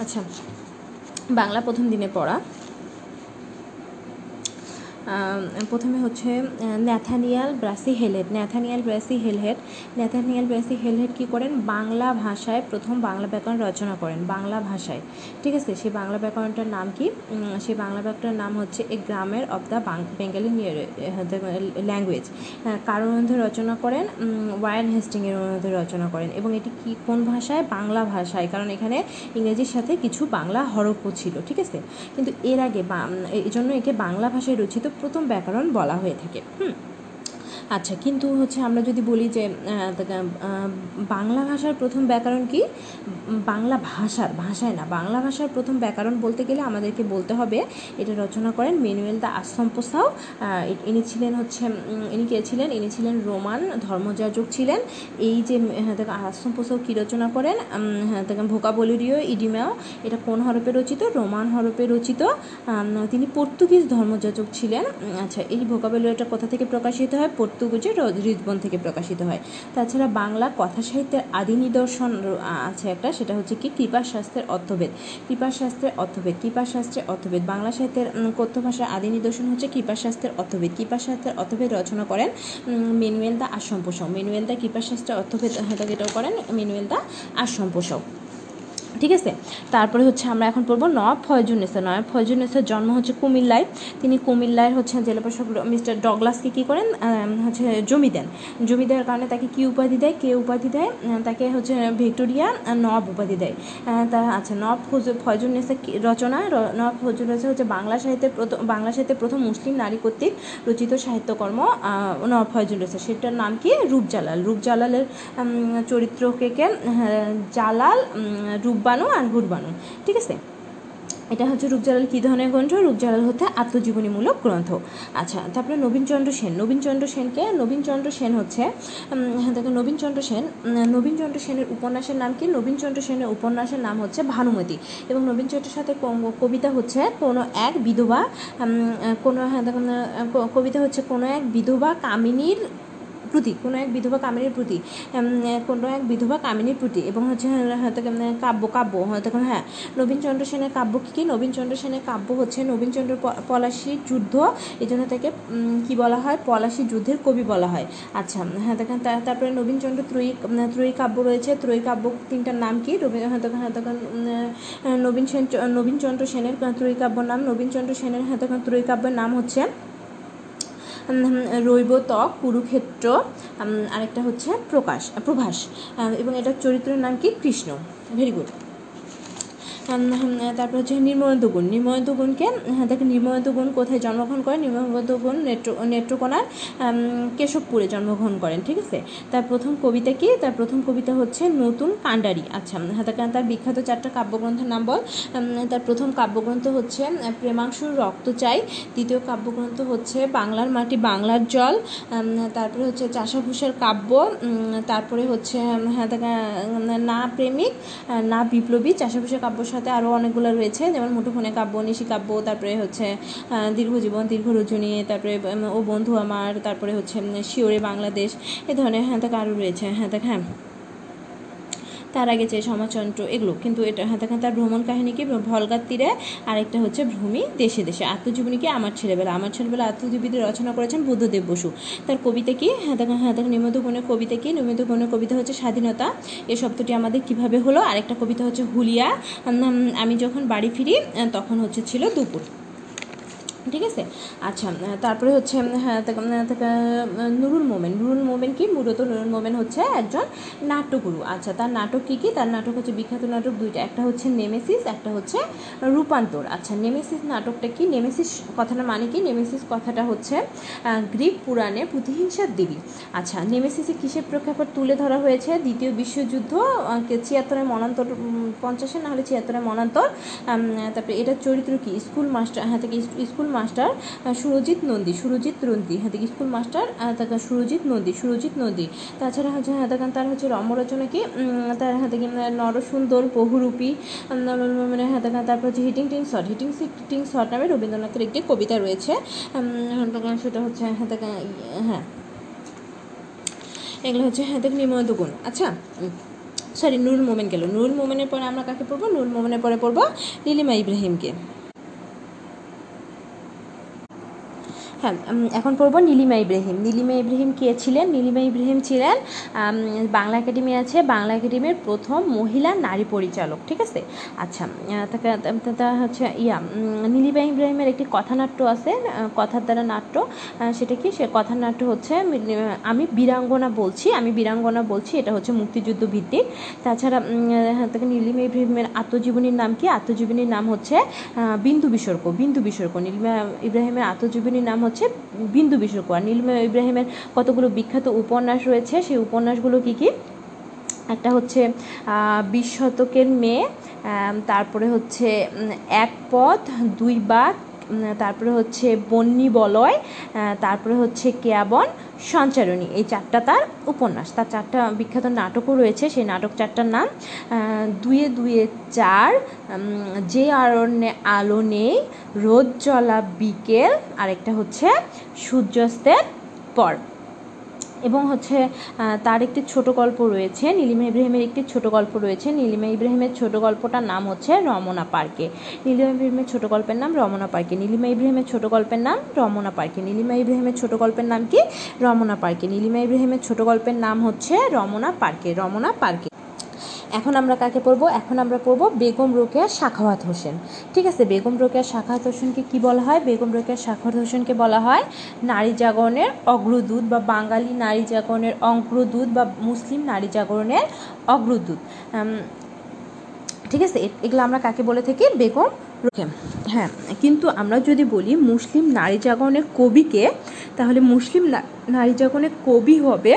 আচ্ছা বাংলা প্রথম দিনে পড়া। প্রথমে হচ্ছে Nathaniel Brassey Halhed Nathaniel Brassey Halhed Nathaniel Brassey Halhed কী করেন? বাংলা ভাষায় প্রথম বাংলা ব্যাকরণ রচনা করেন, বাংলা ভাষায়। ঠিক আছে? সেই বাংলা ব্যাকরণটার নাম কি? সেই বাংলা ব্যাকরণের নাম হচ্ছে a grammar of the Bengali language. কার অনুরোধে রচনা করেন? ওয়ারেন হেস্টিংয়ের অনুরোধে রচনা করেন। এবং এটি কি, কোন ভাষায়? বাংলা ভাষায়। কারণ এখানে ইংরেজির সাথে কিছু বাংলা হরফও ছিল, ঠিক আছে? কিন্তু এর আগে এই জন্য একে বাংলা ভাষায় রচিত প্রথম ব্যাকরণ বলা হয়ে থাকে। হুম? আচ্ছা কিন্তু হচ্ছে আমরা যদি বলি যে বাংলা ভাষার প্রথম ব্যাকরণ কি? বাংলা ভাষার, ভাষায় না, বাংলা ভাষার প্রথম ব্যাকরণ বলতে গেলে আমাদেরকে বলতে হবে, এটা রচনা করেন মেনুয়েল দা আসমপোসাও ইনি ছিলেন হচ্ছে ইনি কে ছিলেন? ইনি ছিলেন রোমান ধর্মযাজক ছিলেন। এই যে আসমপোসাও কী রচনা করেন? ভোকাবলিরিও ইডিমাও, এটা কোন হরপে রচিত? রোমান হরপে রচিত। তিনি পর্তুগিজ ধর্মযাজক ছিলেন। আচ্ছা এই ভোকাবুলারিটা কোথা থেকে প্রকাশিত হয়? পর্তুগিজের হৃদবন থেকে প্রকাশিত হয়। তাছাড়া বাংলা কথা সাহিত্যের আদি নিদর্শন আছে একটা, সেটা হচ্ছে কি কৃপাশাস্ত্রের অর্থভেদ। কৃপাশাস্ত্রের অর্থভেদ কৃপাশাস্ত্রের অর্থভেদ। বাংলা সাহিত্যের কথ্য ভাষার আদি নিদর্শন হচ্ছে কৃপাশাস্ত্রের অর্থভেদ। কৃপাশাস্ত্রের অর্থভেদ রচনা করেন মেনুয়েল দা আসমপোষক মেনুয়েল দা কৃপাশাস্ত্রের অর্থভেদ, হয়তো এটাও করেন মেনুয়েল দা আসমপোষক ঠিক আছে? তারপরে হচ্ছে আমরা এখন পড়ব নবাব ফয়জুন্নেসা নবাব ফয়জুন্নেসার জন্ম হচ্ছে কুমিল্লায়। তিনি কুমিল্লায় হচ্ছে জেলা প্রশাসক মিস্টার ডগলাসকে কী করেন? হচ্ছে জমি দেন। জমি দেওয়ার কারণে তাকে কী উপাধি দেয়? কে উপাধি দেয়? তাকে হচ্ছে ভিক্টোরিয়া নবাব উপাধি দেয়। তা আচ্ছা ফয়জুন্নেসা কি- রচনা নব নবাব ফয়জুন্নেসা হচ্ছে বাংলা সাহিত্যের প্রথম বাংলা সাহিত্যের প্রথম মুসলিম নারী কর্তৃক রচিত সাহিত্যকর্ম নব নবাব ফয়জুন্নেসা সেটার নাম কি? রূপজালাল। রূপজালালের চরিত্রকে কে হ্যাঁ, জালাল উম, রূপবানু আর হুরবানু ঠিক আছে? এটা হচ্ছে রূপজালাল কী ধরনের গ্রন্থ? রূপজালাল হচ্ছে আত্মজীবনীমূলক গ্রন্থ। আচ্ছা তারপরে নবীনচন্দ্র সেন। নবীনচন্দ্র সেনকে নবীনচন্দ্র সেন হচ্ছে হ্যাঁ, দেখো নবীনচন্দ্র সেন নবীনচন্দ্র সেনের উপন্যাসের নাম কি? নবীনচন্দ্র সেনের উপন্যাসের নাম হচ্ছে ভানুমতি। এবং নবীনচন্দ্রের সাথে কবিতা হচ্ছে কোনো এক বিধবা কোনো হ্যাঁ দেখো কবিতা হচ্ছে কোনো এক বিধবা কামিনীর প্রতি কোনো এক বিধবা কামিনীর প্রতি কোনো এক বিধবা কামিনীর প্রতি এবং হচ্ছে হয়তো উম, কাব্য কাব্য হয়তো হ্যাঁ নবীনচন্দ্র সেনের কাব্য কী কী? নবীনচন্দ্র সেনের কাব্য হচ্ছে নবীনচন্দ্র পলাশীর যুদ্ধ এই জন্য তাকে কী বলা হয়? পলাশী যুদ্ধের কবি বলা হয়। আচ্ছা হ্যাঁ দেখেন তারপরে নবীনচন্দ্র ত্রয়ী ত্রয়ী কাব্য রয়েছে। ত্রয়ী কাব্য তিনটার নাম কি? রবি হ্যাঁ তখন হ্যাঁ তখন নবীন সেন নবীনচন্দ্র সেনের ত্রয়ী কাব্য নাম নবীনচন্দ্র সেনের হ্যাঁ তখন ত্রয়ী কাব্যের নাম হচ্ছে রৈবতক কুরুক্ষেত্র আরেকটা হচ্ছে প্রকাশ প্রভাস এবং এটার চরিত্রের নাম কি? কৃষ্ণ। ভেরি গুড তারপর হচ্ছে নির্ময়ন্ত গুণ নির্ময়ন্ত গুণকে হ্যাঁ দেখেন নির্ময়ন্ত গুণ কোথায় জন্মগ্রহণ করেন নির্ময়ন্ত গুণ নেত্র, নেত্রকোনার কেশবপুরে জন্মগ্রহণ করেন, ঠিক আছে? তার প্রথম কবিতা কি? তার প্রথম কবিতা হচ্ছে নতুন কাণ্ডারি আচ্ছা হ্যাঁ তার বিখ্যাত চারটা কাব্যগ্রন্থের নাম বল। তার প্রথম কাব্যগ্রন্থ হচ্ছে প্রেমাংশুর রক্ত চাই। দ্বিতীয় কাব্যগ্রন্থ হচ্ছে বাংলার মাটি, বাংলার জল। তারপরে হচ্ছে চাষাভূষার কাব্য। তারপরে হচ্ছে হ্যাঁ না প্রেমিক না বিপ্লবী। চাষাভূষা কাব্যর সাথে আরও অনেকগুলো রয়েছে, যেমন মুঠোফোনে কাব্য, নিশি কাব্য, তারপরে হচ্ছে দীর্ঘ দীর্ঘজীবন দীর্ঘ রজনী, তারপরে ও বন্ধু আমার, তারপরে হচ্ছে শিওরে বাংলাদেশ, এ ধরনের হ্যাঁ তাকে আরও রয়েছে হ্যাঁ তাকে হ্যাঁ। তার আগে যে সমাচন্দ্র এগুলো। কিন্তু এটা হ্যাঁ দেখেন তার ভ্রমণ কাহিনী কি? ভলগার তীরে আরেকটা হচ্ছে ভূমি দেশে দেশে। আত্মজীবনী কি? আমার ছেলেবেলা। আমার ছেলেবেলা আত্মজীবনী রচনা করেছেন বুদ্ধদেব বসু। তার কবিতা কি? হ্যাঁ দেখেন নিয়মিত গুণের কবিতা কি? নিয়মিত গুণের কবিতা হচ্ছে স্বাধীনতা। এই শব্দটি আমাদের কীভাবে হলো? আরেকটা কবিতা হচ্ছে হুলিয়া। আমি যখন বাড়ি ফিরি তখন হচ্ছে ছিল দুপুর। ঠিক আছে? আচ্ছা তারপরে হচ্ছে হ্যাঁ নুরুল মোমেন। নুরুল মোমেন কি? মূলত নুরুল মোমেন হচ্ছে একজন নাট্যগুরু। আচ্ছা তার নাটক কী কী? তার নাটক হচ্ছে বিখ্যাত নাটক দুইটা। একটা হচ্ছে নেমেসিস, একটা হচ্ছে রূপান্তর। আচ্ছা নেমেসিস নাটকটা কি? নেমেসিস কথাটা মানে কি? নেমেসিস কথাটা হচ্ছে গ্রিক পুরাণে প্রতিহিংসার দেবী। আচ্ছা নেমেসিসে কিসের প্রেক্ষাপট তুলে ধরা হয়েছে? দ্বিতীয় বিশ্বযুদ্ধ ছিয়াত্তরের মনান্তর পঞ্চাশে নাহলে ছিয়াত্তরের মনান্তর তারপরে এটার চরিত্র কি? স্কুল মাস্টার হ্যাঁ থেকে স্কুল মাস্টার সুরজিৎ নন্দী সুরজিৎ নন্দী হ্যাঁ স্কুল মাস্টার তাকে সুরজিৎ নন্দী সুরজিৎ নন্দী। তাছাড়া হচ্ছে হ্যাঁ তার হচ্ছে রম্যরচনা কি? তার হ্যাঁ থেকে নরসুন্দর বহুরূপী মানে হ্যাঁ তারপর হচ্ছে হিটিং টিং শট হিটিং টিং শট নামে রবীন্দ্রনাথের একটি কবিতা রয়েছে। সেটা হচ্ছে হ্যাঁ হ্যাঁ। এগুলো হচ্ছে হ্যাঁ নির্ময় গুণ আচ্ছা সরি নুরুল মোমেন গেল। নুরুল মোমেনের পরে আমরা কাকে পড়ব? নুরুল মোমেনের পরে পড়ব নীলিমা ইব্রাহিমকে। হ্যাঁ এখন পড়ব নীলিমা ইব্রাহিম। নীলিমা ইব্রাহিম কে ছিলেন? নীলিমা ইব্রাহিম ছিলেন বাংলা একাডেমি আছে, বাংলা একাডেমির প্রথম মহিলা নারী পরিচালক, ঠিক আছে? আচ্ছা তা হচ্ছে ইয়া নীলিমা ইব্রাহিমের একটি কথানাট্য আছে কথার দ্বারা নাট্য সেটা কি? সে কথার নাট্য হচ্ছে আমি বীরাঙ্গনা বলছি, আমি বীরাঙ্গনা বলছি, এটা হচ্ছে মুক্তিযুদ্ধ ভিত্তিক। তাছাড়া তাকে নীলিমা ইব্রাহিমের আত্মজীবনীর নাম কি? আত্মজীবনীর নাম হচ্ছে বিন্দু বিসর্গ বিন্দু বিসর্গ। নীলিমা ইব্রাহিমের আত্মজীবনীর নাম হচ্ছে বিন্দু বিসর্গ আর নীলিমা ইব্রাহিমের কতগুলো বিখ্যাত উপন্যাস রয়েছে, সেই উপন্যাসগুলো কী কী? একটা হচ্ছে বিশ শতকের মেয়ে তারপরে হচ্ছে এক পথ, দুই বাঘ তারপরে হচ্ছে বন্যী বলয় তারপরে হচ্ছে কেয়াবন সঞ্চারণী। এই চারটা তার উপন্যাস। তার চারটা বিখ্যাত নাটকও রয়েছে। সেই নাটক চারটার নাম দুয়ে দুয়ে চার যে আরণ্যে আলো নেই, রোদ জলা বিকেল, আরেকটা হচ্ছে সূর্যাস্তের পর। এবং হচ্ছে তার একটি ছোট গল্প রয়েছে, নীলিমা ইব্রাহিমের একটি ছোট গল্প রয়েছে। নীলিমা ইব্রাহিমের ছোট গল্পটার নাম হচ্ছে রমনা পার্কে। নীলিমা ইব্রাহিমের ছোট গল্পের নাম রমনা পার্কে। নীলিমা ইব্রাহিমের ছোট গল্পের নাম রমনা পার্কে। নীলিমা ইব্রাহিমের ছোট গল্পের নাম কি? রমনা পার্কে। নীলিমা ইব্রাহিমের ছোট গল্পের নাম হচ্ছে রমনা পার্কে। রমনা পার্কে। এখন আমরা কাকে পড়ব? এখন আমরা পড়ব বেগম রোকেয়া, শাখাওয়াত হোসেন। ঠিক আছে, বেগম রোকেয়া, শাখাওয়াত হোসেনকে কী বলা হয়? বেগম রোকেয়া, শাখাওয়াত হোসেনকে বলা হয় নারী জাগরণের অগ্রদূত বা বাঙালি নারী জাগরণের অগ্রদূত বা মুসলিম নারী জাগরণের অগ্রদূত। ঠিক আছে? এগুলো আমরা কাকে বলে থাকি? বেগম হ্যাঁ কিন্তু আমরা যদি বলি মুসলিম নারী জাগরণের কবিকে, তাহলে মুসলিম নারী জাগরণের কবি হবে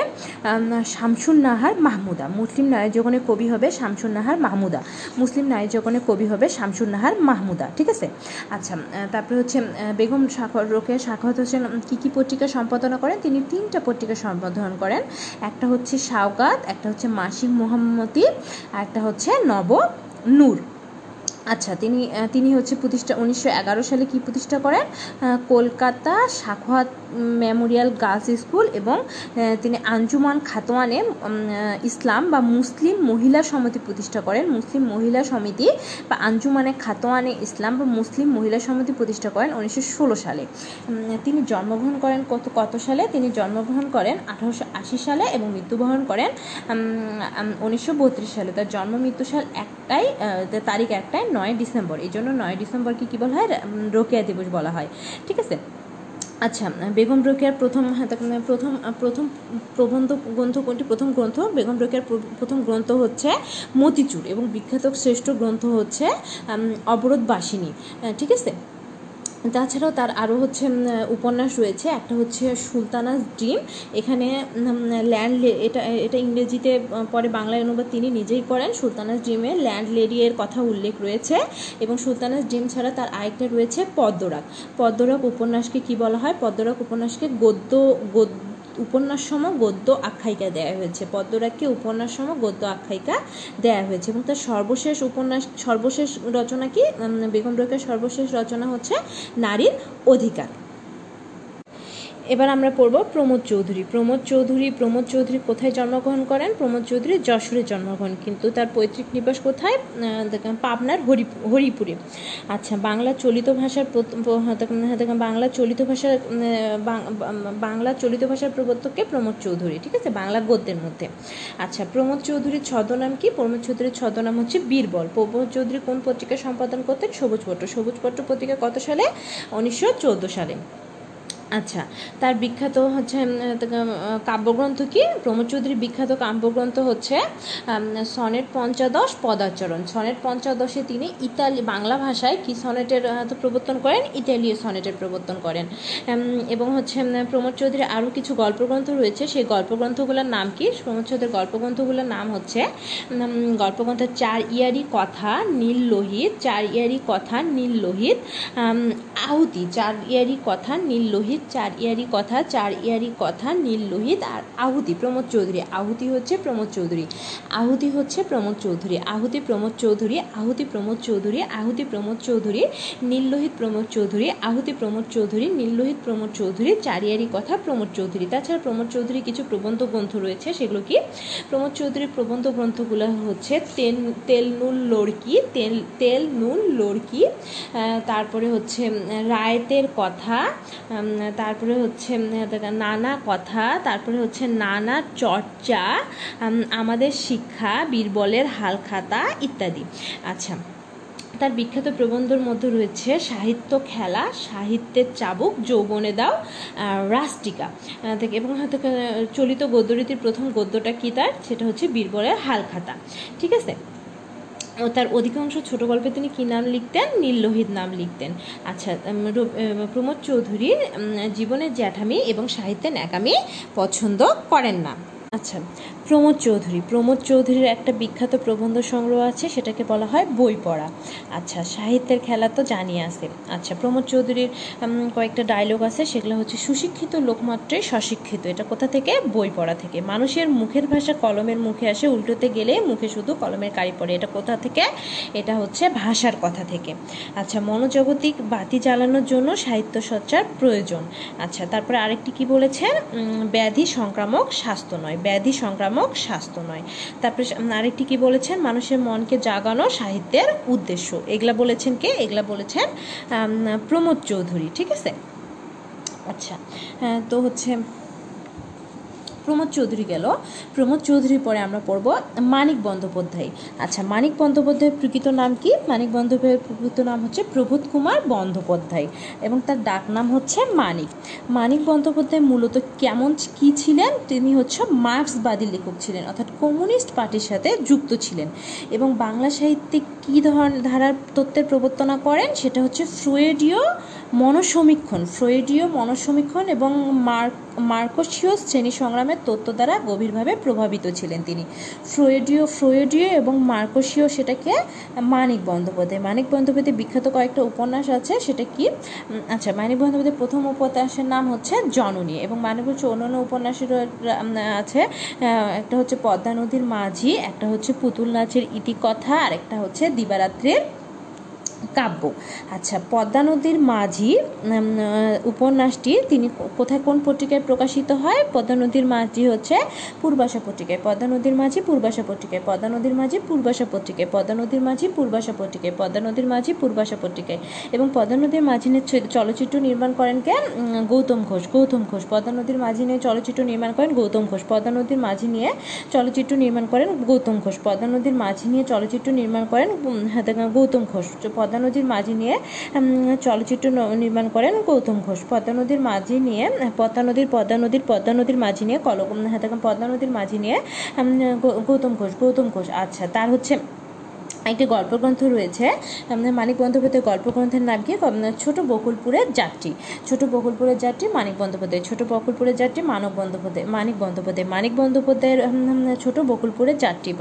শামসুন নাহার মাহমুদা। মুসলিম নারী জাগরণের কবি হবে শামসুন নাহার মাহমুদা। মুসলিম নারী জাগরণের কবি হবে শামসুন নাহার মাহমুদা। ঠিক আছে? আচ্ছা তারপরে হচ্ছে বেগম সাখর রোকে সাখাওয়াত হোসেন কী কী পত্রিকা সম্পাদনা করেন? তিনি তিনটা পত্রিকা সম্পাদন করেন। একটা হচ্ছে সাওগাত, একটা হচ্ছে মাসিক মোহাম্মতি একটা হচ্ছে নব নূর আচ্ছা তিনি তিনি হচ্ছে প্রতিষ্ঠা, উনিশশো এগারো সালে কী প্রতিষ্ঠা করেন? Kolkata Sakhawat memorial girls school এবং তিনি আঞ্জুমান খাতোয়ানে ইসলাম বা মুসলিম মহিলা সমিতি প্রতিষ্ঠা করেন। মুসলিম মহিলা সমিতি বা আঞ্জুমানে খাতোয়ানে ইসলাম বা মুসলিম মহিলা সমিতি প্রতিষ্ঠা করেন উনিশশো ষোলো সালে। তিনি জন্মগ্রহণ করেন কত কত সালে? তিনি জন্মগ্রহণ করেন আঠারোশো আশি সালে এবং মৃত্যুবরণ করেন উনিশশো বত্রিশ সালে। তার জন্ম মৃত্যু সাল একটাই তারিখ একটাই নয় ডিসেম্বর, এই জন্য নয় ডিসেম্বরকে কী বলা হয়? রোকেয়া দিবস বলা হয়। ঠিক আছে? আচ্ছা বেগম রোকেয়ার প্রথম প্রথম প্রথম প্রবন্ধ গ্রন্থ কোনটি? প্রথম গ্রন্থ, বেগম রোকেয়ার প্রথম গ্রন্থ হচ্ছে মতিচুর এবং বিখ্যাত শ্রেষ্ঠ গ্রন্থ হচ্ছে অবরোধবাসিনী ঠিক আছে? তাছাড়াও তার আরও হচ্ছে উপন্যাস রয়েছে। একটা হচ্ছে সুলতানাস ড্রিম। এখানে ল্যান্ড এটা এটা ইংরেজিতে পরে বাংলায় অনুবাদ তিনি নিজেই করেন। সুলতানাস ড্রিমে ল্যান্ড লেডিয়ের কথা উল্লেখ রয়েছে এবং সুলতানাস ড্রিম ছাড়া তার আরেকটা রয়েছে পদ্মরাগ। পদ্মরাগ উপন্যাসকে কি বলা হয়? পদ্মরাগ উপন্যাসকে গদ্য গদ্য উপন্যাস সম গদ্য আখ্যায়িকা দেওয়া হয়েছে। পদ্মরাগকে উপন্যাসসম গদ্য আখ্যায়িকা দেওয়া হয়েছে এবং তার সর্বশেষ উপন্যাস, সর্বশেষ রচনা কি? বেগম রোকের সর্বশেষ রচনা হচ্ছে নারীর অধিকার। এবার আমরা পড়ব প্রমোদ চৌধুরী। প্রমোদ চৌধুরী প্রমোদ চৌধুরী কোথায় জন্মগ্রহণ করেন? প্রমোদ চৌধুরী যশোরে জন্মগ্রহণ, কিন্তু তার পৈতৃক নিবাস কোথায়? দেখেন পাবনার হরি, হরিপুরে। আচ্ছা বাংলা চলিত ভাষার বাংলা চলিত ভাষার বাংলা চলিত ভাষার প্রবর্তককে প্রমোদ চৌধুরী, ঠিক আছে? বাংলা গদ্যের মধ্যে। আচ্ছা প্রমোদ চৌধুরীর ছদ্মনাম কি? প্রমোদ চৌধুরীর ছদ্মনাম হচ্ছে বীরবল। প্রমোদ চৌধুরী কোন পত্রিকা সম্পাদন করতেন? সবুজপত্র সবুজপত্র পত্রিকা কত সালে? উনিশশো চৌদ্দ সালে। আচ্ছা তার বিখ্যাত হচ্ছে কাব্যগ্রন্থ কি? প্রমোদ চৌধুরীর বিখ্যাত কাব্যগ্রন্থ হচ্ছে সনেট পঞ্চাদশ পদাচরণ। সনেট পঞ্চাদশে তিনি ইতালি, বাংলা ভাষায় কি সনেটের প্রবর্তন করেন? ইতালীয় সনেটের প্রবর্তন করেন। এবং হচ্ছে প্রমোদ চৌধুরীর আরও কিছু গল্পগ্রন্থ রয়েছে। সেই গল্পগ্রন্থগুলোর নাম কি? প্রমোদ চৌধুরীর গল্পগ্রন্থগুলোর নাম হচ্ছে গল্পগ্রন্থ চার ইয়ারি কথা নীল লোহিত, চার ইয়ারি কথা নীল লোহিত আহুতি, চার ইয়ারি কথা নীল লোহিত চৌধুরীর চার ইয়ারি কথা, চার ইয়ারি কথা, নীল লোহিত আর আহুতি, প্রমোদ চৌধুরী। আহুতি হচ্ছে প্রমোদ চৌধুরী। আহুতি হচ্ছে প্রমোদ চৌধুরী। আহুতি প্রমোদ চৌধুরী, আহুতি প্রমোদ চৌধুরী, আহুতি প্রমোদ চৌধুরী, নীল লোহিত প্রমোদ চৌধুরী, আহুতি প্রমোদ চৌধুরী, নীল লোহিত প্রমোদ চৌধুরী, চার ইয়ারি কথা প্রমোদ চৌধুরী। তাছাড়া প্রমোদ চৌধুরী কিছু প্রবন্ধ গ্রন্থ রয়েছে, সেগুলো কি? প্রমোদ চৌধুরীর প্রবন্ধ গ্রন্থগুলো হচ্ছে তেল তেল নুন লড়কি তেল তেল নুন লড়কি তারপরে হচ্ছে রায়তের কথা তারপরে হচ্ছে নানা কথা তারপরে হচ্ছে নানা চর্চা আমাদের শিক্ষা বীরবলের হালখাতা ইত্যাদি। আচ্ছা তার বিখ্যাত প্রবন্ধর মধ্যে রয়েছে সাহিত্য খেলা সাহিত্যের চাবুক যৌবনে দাও আহ, থেকে এবং হয়তো চলিত গদ্যরীতির প্রথম গদ্যটা কী তার? সেটা হচ্ছে বীরবলের হালখাতা ঠিক আছে? তার অধিকাংশ ছোট গল্পে তিনি কী নাম লিখতেন? নীল লোহিত নাম লিখতেন। আচ্ছা প্রমোদ চৌধুরীর জীবনের জ্যাঠামি এবং সাহিত্যের ন্যাকামি পছন্দ করেন না। আচ্ছা প্রমোদ চৌধুরী। প্রমোদ চৌধুরীর একটা বিখ্যাত প্রবন্ধ সংগ্রহ আছে সেটাকে বলা হয় বই পড়া। আচ্ছা সাহিত্যের খেলা তো জানি আছে। আচ্ছা প্রমোদ চৌধুরীর কয়েকটা ডায়লগ আছে সেগুলো হচ্ছে সুশিক্ষিত লোকমাত্রই সশিক্ষিত এটা কোথা থেকে? বই পড়া থেকে। মানুষের মুখের ভাষা কলমের মুখে আসে উল্টোতে গেলে মুখে শুধু কলমের কারি পড়ে। এটা কোথা থেকে? এটা হচ্ছে ভাষার কথা থেকে। আচ্ছা মনোজগতিক বাতি জ্বালানোর জন্য সাহিত্য চর্চার প্রয়োজন। আচ্ছা তারপরে আরেকটি কি বলেছেন? উম, ব্যাধি সংক্রামক স্বাস্থ্য নয়। ব্যাধি সংক্রামক স্বাস্থ্য নয়। তারপরে আরেকটি কি বলেছেন? মানুষের মনকে জাগানো সাহিত্যের উদ্দেশ্য। এগুলা বলেছেন কে? এগুলা বলেছেন প্রমোদ চৌধুরী ঠিক আছে? আচ্ছা হ্যাঁ, তো হচ্ছে প্রমোদ চৌধুরী গেল। প্রমোদ চৌধুরীর পরে আমরা পড়ব মানিক বন্দ্যোপাধ্যায়। আচ্ছা মানিক বন্দ্যোপাধ্যায়ের প্রকৃত নাম কি? মানিক বন্দ্যোপাধ্যায়ের প্রকৃত নাম হচ্ছে প্রবোধ কুমার বন্দ্যোপাধ্যায় এবং তার ডাক নাম হচ্ছে মানিক। মানিক বন্দ্যোপাধ্যায় মূলত কেমন কি ছিলেন? তিনি হচ্ছে মার্ক্সবাদী লেখক ছিলেন, অর্থাৎ কমিউনিস্ট পার্টির সাথে যুক্ত ছিলেন এবং বাংলা সাহিত্যে কী ধরনের ধারার তত্ত্বের প্রবর্তনা করেন? সেটা হচ্ছে ফ্রয়েডীয় মনসমীক্ষণ, ফ্রয়েডীয় মনসমীক্ষণ এবং মার্ক মার্কসীয় শ্রেণি সংগ্রামের তত্ত্ব দ্বারা গভীরভাবে প্রভাবিত ছিলেন তিনি। ফ্রয়েডীয় ফ্রয়েডীয় এবং মার্কসীয় সেটাকে মানিক বন্দ্যোপাধ্যায়, মানিক বন্দ্যোপাধ্যায়ের বিখ্যাত কয়েকটা উপন্যাস আছে, সেটা কি? আচ্ছা মানিক বন্দ্যোপাধ্যায়ের প্রথম উপন্যাসের নাম হচ্ছে জননী এবং মানিক হচ্ছে অন্যান্য উপন্যাসের আছে একটা হচ্ছে পদ্মা নদীর মাঝি, একটা হচ্ছে পুতুল নাচের ইতিকথা আর একটা হচ্ছে দিবারাত্রির কাব্য আচ্ছা পদ্মা নদীর মাঝি উপন্যাসটি তিনি কোথায় কোন পত্রিকায় প্রকাশিত হয় পদ্মা নদীর মাঝি হচ্ছে পূর্বাশা পত্রিকায় পদ্মা নদীর মাঝি পূর্বাশা পত্রিকায় পদ্মা নদীর মাঝি পূর্বাশা পত্রিকায় পদ্মা নদীর মাঝি পূর্বাশা পত্রিকায় পদ্মা নদীর মাঝি পূর্বাশা পত্রিকায় এবং পদ্মা নদীর মাঝি চলচ্চিত্র নির্মাণ করেন কে গৌতম ঘোষ গৌতম ঘোষ পদ্মা নদীর মাঝি নিয়ে চলচ্চিত্র নির্মাণ করেন গৌতম ঘোষ পদ্মা নদীর মাঝি নিয়ে চলচ্চিত্র নির্মাণ করেন গৌতম ঘোষ পদ্মা নদীর মাঝি নিয়ে চলচ্চিত্র নির্মাণ করেন হ্যাঁ, গৌতম ঘোষ পদ্মা নদীর মাঝি নিয়ে চলচ্চিত্র নির্মাণ করেন গৌতম ঘোষ। পদ্মা নদীর মাঝি নিয়ে পদ্মা নদীর পদ্মা নদীর পদ্মা নদীর মাঝি নিয়ে কল হ্যাঁ, পদ্মা নদীর মাঝি নিয়ে গৌতম ঘোষ গৌতম ঘোষ। আচ্ছা তার হচ্ছে একটি গল্পগ্রন্থ রয়েছে মানিক বন্দ্যোপাধ্যায়ের গল্পগ্রন্থের নাম কি? ছোট বকুলপুরের যাত্রী। ছোট বকুলপুরের যাত্রী মানিক বন্দ্যোপাধ্যায়, ছোট বকুলপুরের যাত্রী মানব বন্দ্যোপাধ্যায়, মানিক বন্দ্যোপাধ্যায়। মানিক বন্দ্যোপাধ্যায়ের ছোট বকুলপুরের যাত্রী।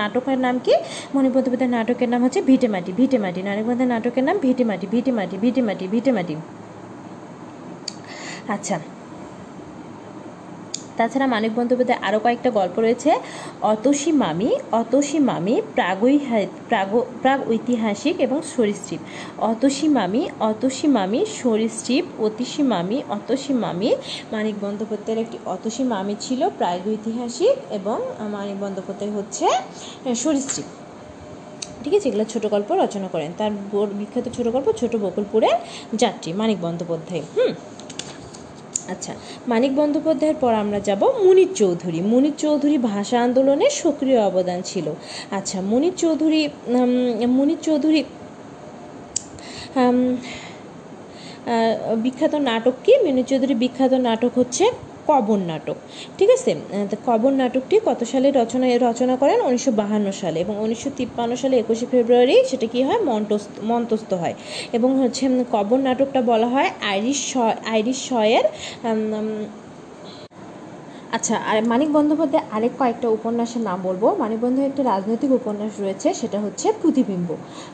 নাটকের নাম কি? মানিক বন্দ্যোপাধ্যায়ের নাটকের নাম হচ্ছে ভিটে মাটি ভিটে মাটি মানিক বন্দ্যোপাধ্যায়ের নাটকের নাম ভিটে মাটি ভিটে মাটি ভিটে মাটি ভিটে মাটি আচ্ছা তাছাড়া মানিক বন্দ্যোপাধ্যায় আরও কয়েকটা গল্প রয়েছে। অতসী মামি অতসী মামি প্রাগৈহা- প্রাগ প্রাগ ঐতিহাসিক এবং সরীসৃপ। অতসী মামি অতসী মামি সরীসৃপ, অতিসী মামি, অতসী মামি। মানিক বন্দ্যোপাধ্যায়ের একটি অতসী মামি ছিল, প্রাগৈতিহাসিক এবং মানিক বন্দ্যোপাধ্যায় হচ্ছে সরীসৃপ। ঠিক আছে, এগুলো ছোটো গল্প রচনা করেন। তার বিখ্যাত ছোটো গল্প ছোট বকুলপুরের যাত্রী মানিক বন্দ্যোপাধ্যায়। হুম? আচ্ছা মানিক বন্দ্যোপাধ্যায়ের পর আমরা যাব মুনির চৌধুরী। মুনির চৌধুরী ভাষা আন্দোলনে সক্রিয় অবদান ছিল। আচ্ছা মুনির চৌধুরী মুনির চৌধুরী বিখ্যাত নাটক কি? মুনির চৌধুরীর বিখ্যাত নাটক হচ্ছে কবর নাটক, ঠিক আছে? কবর নাটকটি কত সালে রচনা রচনা করেন? উনিশশো বাহান্ন সালে এবং উনিশশো তিপ্পান্ন সালে একুশে ফেব্রুয়ারি সেটা কি হয়? মন্তস্থ হয় এবং হচ্ছে কবর নাটকটা বলা হয় আইরিশ আইরিশ শয়ের আচ্ছা আর মানিক বন্দ্যোপাধ্যায় আরেক কয়েকটা উপন্যাসের নাম বলব। মানিক বন্দ্যোপাধ্যায় একটা রাজনৈতিক উপন্যাস রয়েছে, সেটা হচ্ছে প্রতিবিম্ব।